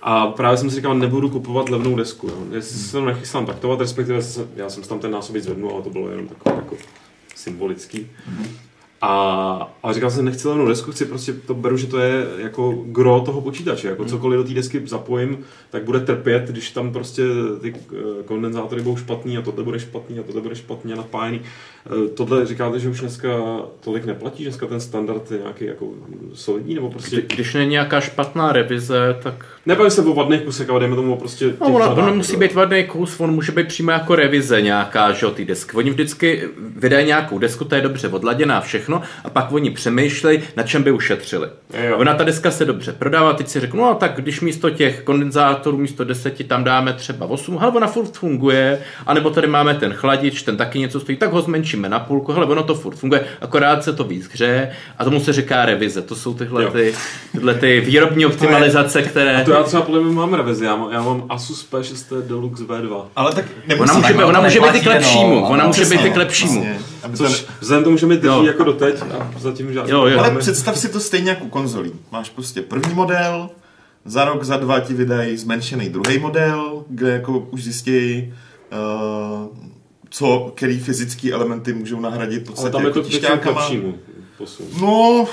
a právě jsem si říkal, nebudu kupovat levnou desku. Jo. Jestli se to nechystám taktovat, respektive já jsem tam ten násobit zvednul, ale to bylo jenom takové jako symbolický. A, a říkal jsem, nechci levnou desku, chci prostě, to beru, že to je jako gro toho počítače, jako cokoliv do té desky zapojím, tak bude trpět, když tam prostě ty eh, kondenzátory budou špatný a tohle bude špatný a tohle bude špatně napájený. Eh, Tohle říkáte, že už dneska tolik neplatí, že dneska ten standard je nějaký jako solidní, nebo prostě... Kdy- Když není nějaká špatná revize, tak Nebavím se o vadných kusech, ale dejme tomu prostě... No, těch ono, řadách, ono musí být vadný kus, on může být přímo jako revize nějaká, že jo, ty desky. Oni vždycky vydají nějakou desku, ta je dobře odladěná, všechno, a pak oni přemýšlejí, na čem by ušetřili. Jo. Ona ta deska se dobře prodává, teď si řeknu, no tak když místo těch kondenzátorů, místo deseti tam dáme třeba 8, hele, ona furt funguje, anebo tady máme ten chladič, ten taky něco stojí, tak ho zmenšíme na půlku, hele, ono to furt funguje, akorát se to víc hřeje a tomu se říká revize. To jsou tyhle, Jo. ty, tyhle ty výrobní optimalizace, které... A to já třeba podle mě mám revizi, já mám, já mám Asus P6 Deluxe V2. Ale tak nemusí Ona může, tak být, ona může být k lepšímu. no, Ona může být k lepšímu. Což vzhledem k tomu, že mi drží jako doteď a zatím žádný. Jo, jo. Ale představ si to stejně jako u konzolí. Máš prostě první model, za rok, za dva ti vydají zmenšený druhý model, kde jako už zjistějí, uh, co, který fyzické elementy můžou nahradit v Ale podstatě tam je jako to tišťákama. No,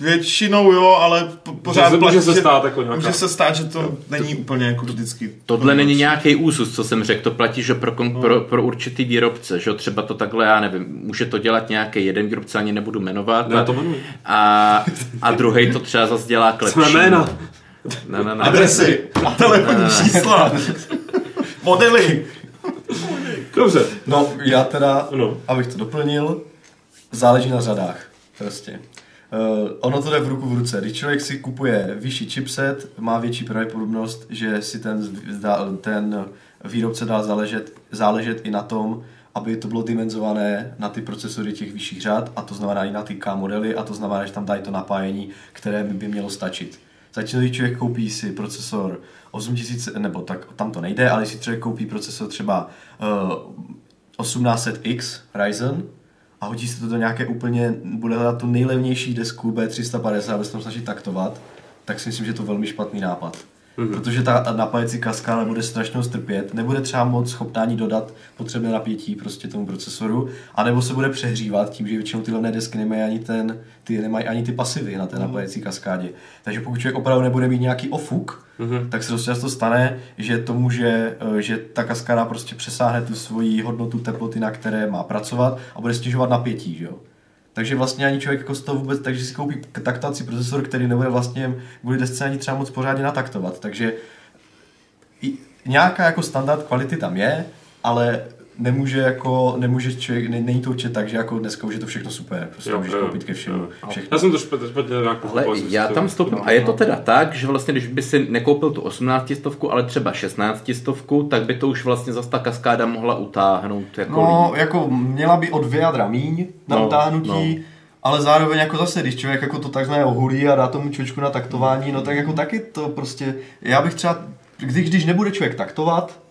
většinou jo, ale po- pořád se- může platí, se že- stát jako nějaká- Může se stát, že to není úplně jako vždycky. Tohle není nějaký úzus, co jsem řekl, to platí, že pro, kon, pro, pro určitý výrobce, že jo, třeba to takhle, já nevím, může to dělat nějaký jeden výrobce, ani nebudu jmenovat. Ne, já to. A, a druhý to třeba zase dělá k Jsme lepšímu. jména. Ne, ne, ne. Adresy, telefonní čísla, *laughs* modely. Dobře. No, já teda, Ano. abych to doplnil, záleží na řadách, prostě. Uh, ono to jde v ruku v ruce. Když člověk si kupuje vyšší chipset, má větší pravděpodobnost, že si ten, ten výrobce dá záležet, záležet i na tom, aby to bylo dimenzované na ty procesory těch vyšších řad, a to znamená i na ty K modely, a to znamená, že tam dají to napájení, které by mělo stačit. Když člověk koupí si procesor 8000, nebo tak tam to nejde, ale si člověk koupí procesor třeba uh, 1800X Ryzen a hodí se to do nějaké úplně, bude hledat tu nejlevnější desku B350 bez tom snažit taktovat, tak si myslím, že to je velmi špatný nápad. Mm-hmm. Protože ta napájecí kaskáda bude strašně strpět, nebude třeba moc schopná ani dodat potřebné napětí prostě tomu procesoru, anebo se bude přehřívat tím, že většinou ty levné desky nemají ani, ten, ty, nemají ani ty pasivy na té mm-hmm. napájecí kaskádě. Takže pokud člověk opravdu nebude mít nějaký ofuk, mm-hmm. tak se dost často stane, že to může, eh, že ta kaskáda prostě přesáhne tu svoji hodnotu teploty, na které má pracovat a bude stěžovat napětí, že jo. Takže vlastně ani člověk jako z toho vůbec, takže si koupí taktací procesor, který nebude vlastně kvůli desce ani třeba moc pořádně nataktovat. Takže nějaká jako standard kvality tam je, ale nemůže jako, nemůže člověk, ne, není to určitě tak, že jako dneska už je to všechno super, prostě jo, můžeš jo, koupit ke všemu. Jo. Všechno. Já jsem to špatně, špatně nějak Ale já tam stoupnu. A je to teda tak, že vlastně, když by si nekoupil tu 18 stovku, ale třeba 16 stovku, tak by to už vlastně zase ta kaskáda mohla utáhnout. Jako no, líp. jako měla by od vyjadra míň na no, utáhnutí, no. ale zároveň jako zase, když člověk jako to takzvané ohulí a dá tomu čočku na taktování, no tak jako taky to prostě, já bych třeba, když, když nebude člověk taktovat,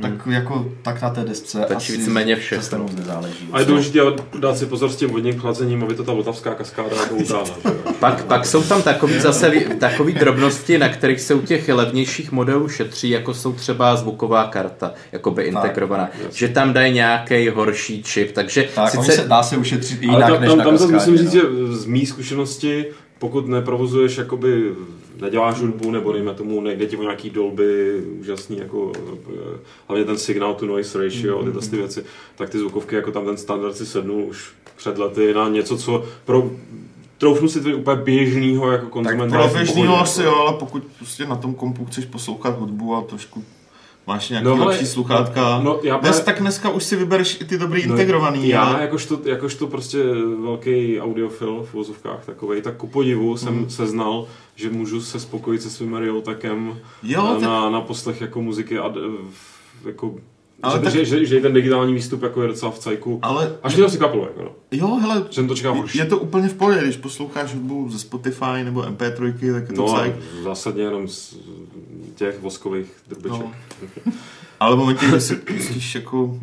tak hmm. jako tak na té desce tak asi víceméně všechno. nezáleží. A je důležité dát si pozor s tím vodním chlazením, aby to ta vltavská kaskáda jako utáhla. pak, pak jsou tam takový zase takový drobnosti, na kterých se u těch levnějších modelů šetří, jako jsou třeba zvuková karta, jako by integrovaná. Tak, že tam dají nějaký horší čip, takže tak, sice... se, dá se ušetřit i jinak tam, než tam, na tam kaskádě, musím říct, že z mý zkušenosti pokud neprovozuješ, jakoby neděláš hudbu, nebo dejme tomu, nejde ti o nějaký dolby, úžasný, jako, eh, hlavně ten signal to noise ratio, mm-hmm. tyhle ty věci, tak ty zvukovky, jako tam ten standard si sednul už před lety na něco, co pro troufnu si to úplně běžného jako konzumenta. Tak pro běžného asi jo, ale pokud prostě na tom kompu chceš poslouchat hudbu a trošku Máš nějaký no, lepší sluchátka. No, já Dnes, tak dneska už si vybereš i ty dobrý no, integrovaný. Já, a... jakožto, jakožto prostě velký audiofil v vozovkách takovej, tak ku podivu jsem mm. seznal, že můžu se spokojit se svým Realtekem jo, na, tak... na poslech jako muziky a jako ale že, tak... že, že, že, ten digitální výstup jako je docela v cajku. Ale... Až mě to překvapilo. Jako no. Jo, hele, jsem to čekal je, je to úplně v pohodě, když posloucháš hudbu ze Spotify nebo MP3, tak je to no, cajk. zásadně jenom z těch voskových drbiček. No. *laughs* Ale v momentě, kdy si pustíš jako... Uh...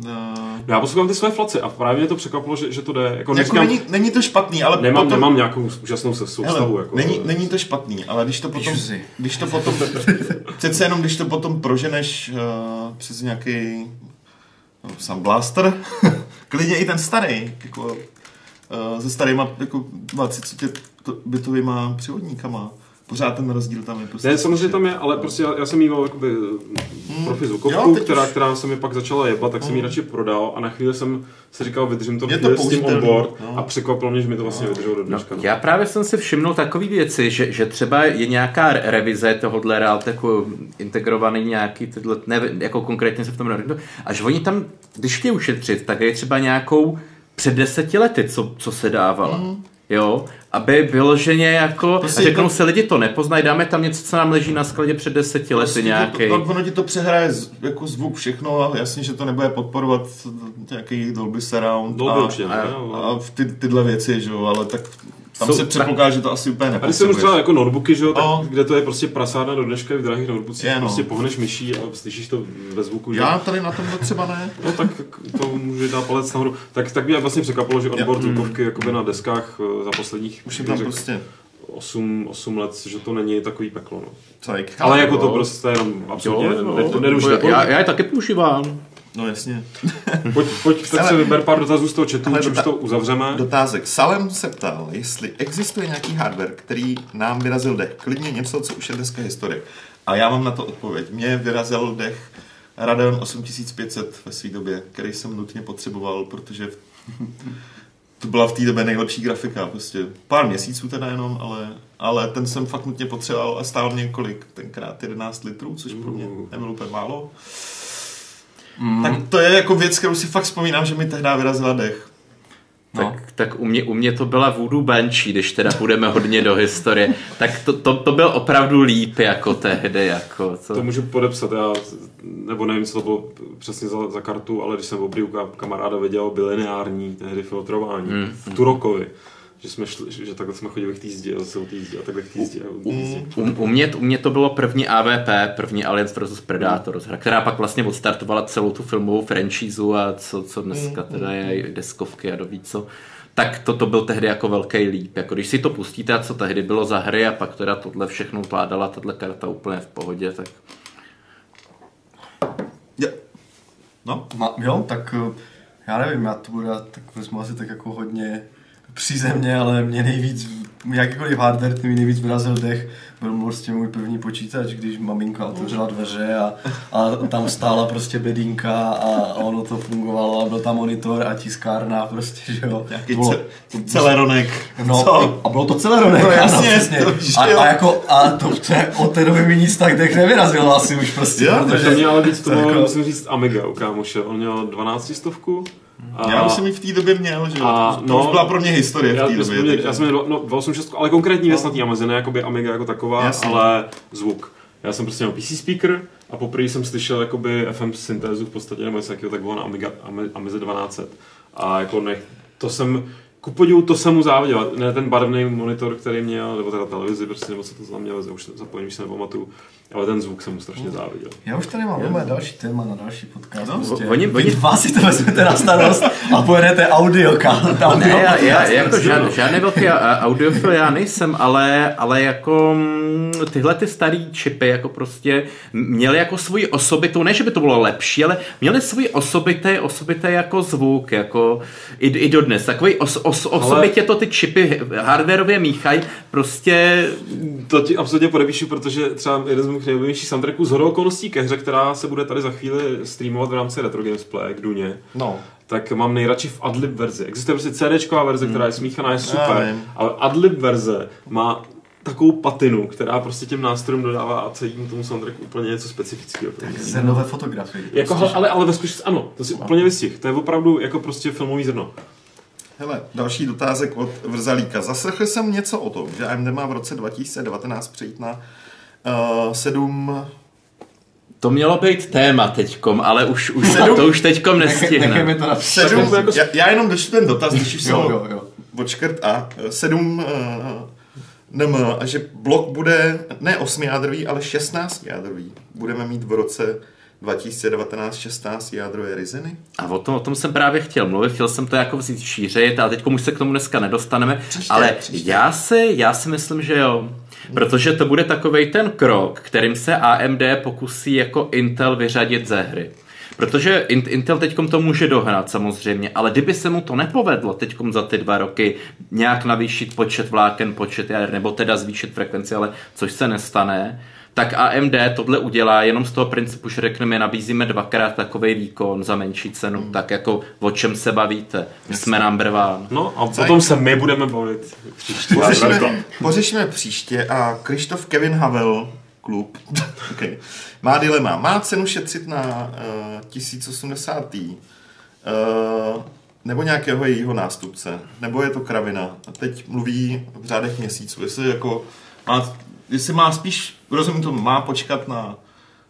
No já poslouchám ty své flace a právě mě to překvapilo, že, že to jde. Jako, jako neříkám, není, není, to špatný, ale nemám, potom... nemám nějakou úžasnou soustavu. Jako, není, není to špatný, ale když to potom... Když to potom... *laughs* přece jenom, když to potom proženeš uh, přes nějaký Sam Blaster, *laughs* klidně i ten starý, jako, uh, se starýma jako 20 bitovýma převodníkama, pořád ten rozdíl tam je. Prostě ne, samozřejmě tam je, ale prostě já, já jsem mýval jakoby hmm. profi zvukovku, která, už... která se mi pak začala jebat, tak jsem ji hmm. radši prodal a na chvíli jsem si říkal, vydržím to, to s tím on board no. a překvapilo mě, že mi to vlastně no. vydrželo do dneška. No, já právě jsem si všimnul takové věci, že, že třeba je nějaká revize tohohle Realteku integrovaný nějaký tyhle, ne, jako konkrétně se v tom nevěděl, a že oni tam, když chtějí ušetřit, tak je třeba nějakou před deseti lety, co, co se dávala. Mm. Jo, aby vyloženě jako, prostě řeknou to... se lidi to nepoznají, dáme tam něco, co nám leží na skladě před deseti lety prostě nějaký. To, to, ono ti to přehraje z, jako zvuk všechno a jasně, že to nebude podporovat nějaký Dolby Surround Dolby a, a, a ty, tyhle věci, že jo, ale tak tam jsou, se předpokládá, že to asi úplně nepotřebuješ. A když jsem třeba jako notebooky, že jo, tak, no. kde to je prostě prasárna do dneška v drahých notebookích, je, no. prostě pohneš myší a slyšíš to ve zvuku. Že? Já tady na tom třeba ne. *laughs* No tak to může dát palec nahoru. Tak, tak mě vlastně překvapilo, že odbor zvukovky jakoby na deskách eh, za posledních Už je tam prostě 8, 8 let, že to není takový peklo. No. Cajk. Ale jako to prostě jenom absolutně jo, jo. Ne, ne, já, já je taky používám. No jasně. *laughs* pojď, pojď tak se vyber pár dotazů z toho chatu, čímž to uzavřeme. Dotázek. Salem se ptal, jestli existuje nějaký hardware, který nám vyrazil dech. Klidně něco, co už je dneska historie. A já mám na to odpověď. Mě vyrazil dech Radeon 8500 ve své době, který jsem nutně potřeboval, protože to byla v té době nejlepší grafika. Prostě pár měsíců teda jenom, ale, ale ten jsem fakt nutně potřeboval a stál mě kolik? Tenkrát 11 litrů, což pro mě nebylo úplně málo. Mm. Tak to je jako věc, kterou si fakt vzpomínám, že mi tehdy vyrazila dech. No. Tak, tak u, mě, u mě to byla Voodoo Banshee, když teda půjdeme hodně do historie. Tak to, to, to byl opravdu líp jako tehdy. Jako, to... to můžu podepsat, já, nebo nevím, co to bylo přesně za, za kartu, ale když jsem v obrývku kamaráda viděl, byl lineární tehdy filtrování mm. v Turokovi že jsme šli, že takhle jsme chodili k té zdi a zase u té zdi a takhle k té zdi a u. U, u, mě, u mě to bylo první AVP, první Alliance vs Predators, hra, která pak vlastně odstartovala celou tu filmovou franchízu a co, co dneska teda je deskovky a doví co. Tak toto byl tehdy jako velký líp. Jako když si to pustíte a co tehdy bylo za hry a pak teda tohle všechno vládala tahle karta úplně v pohodě, tak Je. No, Ma, jo, tak eh, já nevím, já to budu tak vezmu asi tak jako hodně přízemně, ale mě nejvíc, jakýkoliv hardware, ty mi nejvíc vyrazil dech, byl prostě můj první počítač, když maminka otevřela dveře a, a tam stála prostě bedínka a, ono to fungovalo a byl tam monitor a tiskárna prostě, že jo. nějaký Bylo- ce- celeronek. No, Co? a bylo to celé ronek. No ano, jasně, přesně. to víš, a, a, jako, a to, to je, od té doby mi nic tak dech nevyrazil asi už prostě, Jo, protože... to měl ale víc, to jako- musím říct, Amiga u kámoše. On měl 12 stovku. A Já už jsem ji v té době měl, že. A, to no, už byla pro mě historie já, v té době. měl, takže- já jsem měl no, 286, ale konkrétní věc na té Amize, ne jakoby Amiga jako taková, Jasně. ale zvuk. Já jsem prostě měl PC speaker a poprvé jsem slyšel jakoby FM syntézu v podstatě, nebo něco takového, tak bylo na Amiga, Ami- Amize 1200. A jako ne, to jsem, ku podivu, to jsem mu záviděl. Ne ten barevný monitor, který měl, nebo teda televizi, prostě, nebo co to tam měl, já už zapojení, už se nepamatuju. Ale ten zvuk jsem mu strašně záviděl. Já už tady mám yeah. další téma na další podcast. No, prostě. oni- Vy oni- dva si to vezmete na starost a pojedete audio, audio Ne, já, já *laughs* jako jasně, žád, no. žádný velký audiofil já nejsem, ale, ale jako mm, tyhle ty starý čipy jako prostě měly jako svoji osobitou, ne že by to bylo lepší, ale měly svůj osobitý, osobitý jako zvuk, jako i, i dodnes. Takový os, os, osobitě to ty čipy hardwareově míchají, prostě To ti absolutně podepíšu, protože třeba jeden z mých nejoblíbenějších soundtracků z hodou okolností ke hře, která se bude tady za chvíli streamovat v rámci Retro Games Play k Duně, No. tak mám nejradši v adlib verzi. Existuje prostě CDčková verze, která je smíchaná, je super, ale adlib verze má takovou patinu, která prostě těm nástrojům dodává a celému tomu soundtracku úplně něco specifického. pro mě. Zrnové fotografii. Jako, prostě, ale, ale ve skutečnosti ano, to si úplně vystih. To je opravdu jako prostě filmový zrno. Hele, další dotázek od Vrzalíka. Zaslechl jsem něco o tom, že AMD má v roce 2019 přejít na uh, 7... to mělo být téma teďkom, ale už, už Sedm- to už teďkom Nechejme nestihne. to na 7 jako- jako- já, já jenom došlu ten dotaz, když už jsem Jo, ho jo, jo. odškrt a 7 uh, NM, a že blok bude ne 8 jádrový, ale 16 jádrový. Budeme mít v roce 2019 16 jádrové Ryzeny. A o tom, o tom jsem právě chtěl mluvit, chtěl jsem to jako vzít šířit, ale teď už se k tomu dneska nedostaneme. Příště, ale příště. já si, já si myslím, že jo. Protože to bude takovej ten krok, kterým se AMD pokusí jako Intel vyřadit ze hry. Protože In- Intel teďkom to může dohnat samozřejmě, ale kdyby se mu to nepovedlo teďkom za ty dva roky nějak navýšit počet vláken, počet jader, nebo teda zvýšit frekvenci, ale což se nestane, tak AMD tohle udělá jenom z toho principu, že řekneme, nabízíme dvakrát takový výkon za menší cenu, Hmm. tak jako o čem se bavíte. Jsme number one. No a o tom se my budeme bavit příště. Pořešíme, pořešíme příště a Krištof Kevin Havel, klub, *laughs* okay. má dilema. Má cenu šetřit na uh, 1080 Ti, uh, nebo nějakého jejího nástupce, nebo je to kravina. A teď mluví v řádech měsíců. Jestli, jako má, jestli má spíš, rozumím to, má počkat na,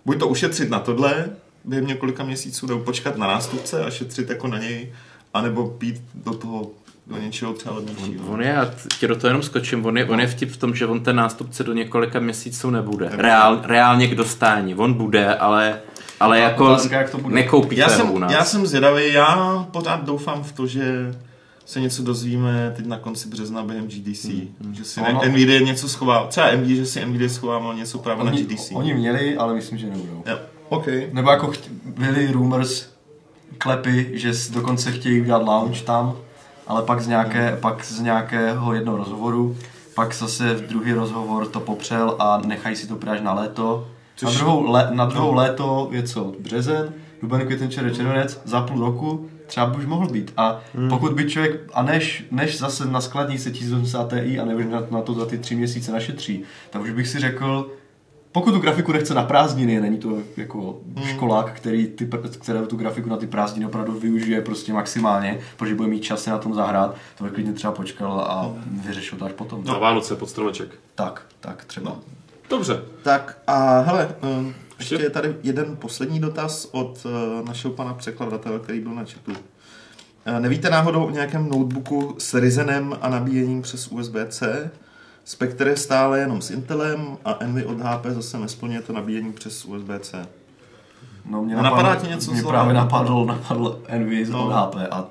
buď to ušetřit na tohle, během několika měsíců, nebo počkat na nástupce a šetřit jako na něj, anebo pít do toho do něčeho třeba levnějšího. On je, já tě do toho jenom skočím, on je, on je vtip v tom, že on ten nástupce do několika měsíců nebude. Reál, reálně k dostání. On bude, ale, ale jako otázka, jak to bude. nekoupíte Já ho jsem, u nás. já jsem zvědavý, já pořád doufám v to, že se něco dozvíme teď na konci března během GDC. Hmm. Že si Ono- ono... Nvidia něco schová, třeba NVIDIA, že si Nvidia schovával něco právě na Oni, GDC. oni měli, ale myslím, že nebudou. Jo. OK. Nebo jako chtě, byly rumors, klepy, že dokonce chtějí udělat launch tam, ale pak z, nějaké, pak z nějakého jednoho rozhovoru, pak zase v druhý rozhovor to popřel a nechají si to práž na léto. Na Což- druhou, le, na druhou léto je co? Březen, duben, květen, červen, červenec, za půl roku třeba by už mohl být. A pokud by člověk, a než, než zase na skladní se 1080 Ti a než na, na to za ty tři měsíce našetří, tak už bych si řekl, pokud tu grafiku nechce na prázdniny, není to jako školák, který ty, které tu grafiku na ty prázdniny opravdu využije prostě maximálně, protože bude mít čas si na tom zahrát, to by klidně třeba počkal a vyřešil to až potom. Na Vánoce pod stromeček. Tak, tak třeba. Dobře. Tak a hele, um, ještě je tady jeden poslední dotaz od uh, našeho pana překladatele, který byl na chatu. Eh, Nevíte náhodou o nějakém notebooku s Ryzenem a nabíjením přes USB-C? Spectre je stále jenom s Intelem a Envy od HP zase nesplňuje to nabíjení přes USB-C. No, mě Napadá napadlo, ti něco Mě z právě toho? napadl, napadl Envy No. od HP a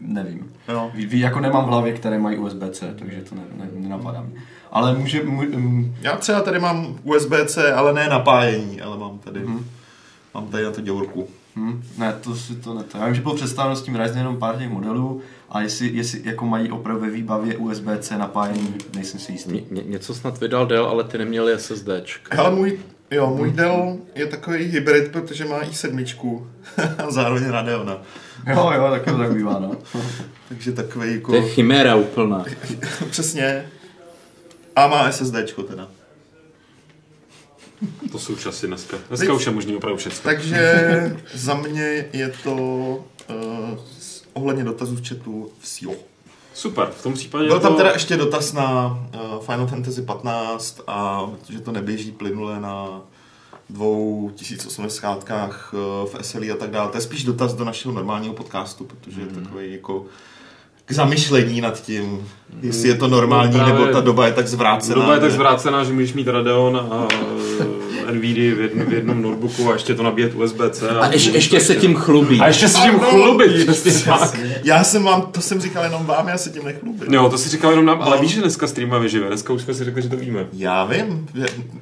nevím. Jo. Ví, ví, jako nemám v hlavě, které mají USB-C, takže to ne, ne, nenapadá mě. Ale může, můj, um, Já třeba tady mám USB-C, ale ne napájení, ale mám tady, mám tady na to děurku. hm, ne, to si to ne. to- Já vím, že bylo představeno s tím Ryzen jenom pár těch modelů, a jestli, jestli jako mají opravdu ve výbavě USB-C napájení, nejsem si jistý. Ně, ně, něco snad vydal Dell, ale ty neměli SSDčka. Ale můj, jo, můj Dell je takový hybrid, protože má i7 *laughs* a zároveň Radeona. Jo, jo, tak to tak bývá, no. *laughs* Takže takový jako... To je chiméra úplná. *laughs* Přesně. A má SSDčko teda. *laughs* To jsou časy dneska. Dneska už je možný opravdu všechno. Takže za mě je to uh, ohledně dotazů v chatu vsio. Super, v tom případě Byl tam to... teda ještě dotaz na uh, Final Fantasy 15 a že to neběží plynule na dvou 1080 uh, v SLI a tak dále. To je spíš dotaz do našeho normálního podcastu, protože je takový jako k zamyšlení nad tím, jestli je to normální, No, nebo ta doba je tak zvrácená. Doba je tak zvrácená, že můžeš mít Radeon a eh, NVIDIA v, jedn, v jednom notebooku a ještě to nabíjet USB-C. A ještě, ještě se tím chlubí. a ještě se tím tak. Já jsem vám, to jsem říkal jenom vám, já se tím nechlubím. Jo, to si říkal jenom nám, ale No. víš, že dneska streama vyžive, dneska už jsme si řekli, že to víme. Já vím,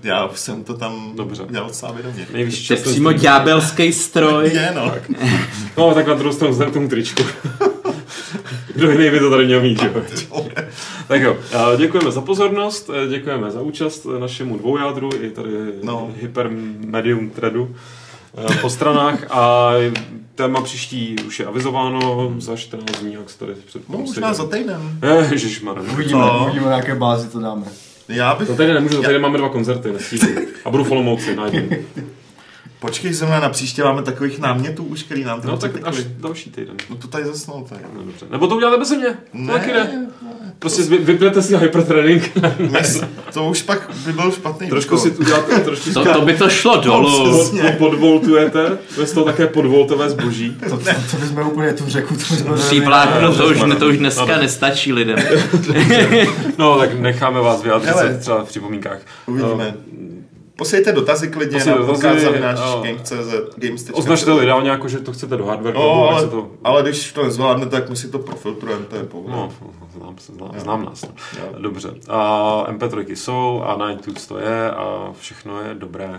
já jsem to tam Dobře. dělal sám vědomě. Nejvyšší To je přímo ďábelský stroj. Je, no. No, tak na druhou stranu tomu tričku. *laughs* Kdo jiný by to tady měl mít, že jo? Tak jo, děkujeme za pozornost, eh, děkujeme za účast eh, našemu dvoujádru i tady No. no. hyper medium threadu eh, po stranách a téma příští už je avizováno za 14 dní, jak se tady No, předpokládá. možná za týden. Ježišmarja. Uvidíme, No. uvidíme, na jaké bázi to dáme. Já bych... To tady nemůžu, to tady máme dva koncerty, nestíhnu. A budu follow moci na jeden. Počkej se mnou, na příště máme takových námětů už, který nám No tak až další týden. No to tady zasnul, tak. No, dobře. Nebo to uděláte bez mě. To Ne, taky ne. Prostě vy- vypnete si hypertraining. Mes, to už pak by byl špatný. trošku si uděláte, trošku si To, to by to šlo dolů. přesně. pod, podvoltujete, bez toho také podvoltové zboží. To, to, to bychom úplně tu řeku, to Přívláknu, to už, to už dneska nestačí lidem. *laughs* No, tak necháme vás vyjádřit se třeba v připomínkách. Uvidíme. Posílejte dotazy klidně Posílejte na dotazy, podcast zavináč jo. games.cz games.cz Označte to ideálně jako, že to chcete do hardware, No, ale, to... ale když to nezvládnete, tak my si to profiltrujeme, to je pohoda. No, znám, znám, znám nás. No. Jo. Dobře. A MP3 jsou a na iTunes to je a všechno je dobré.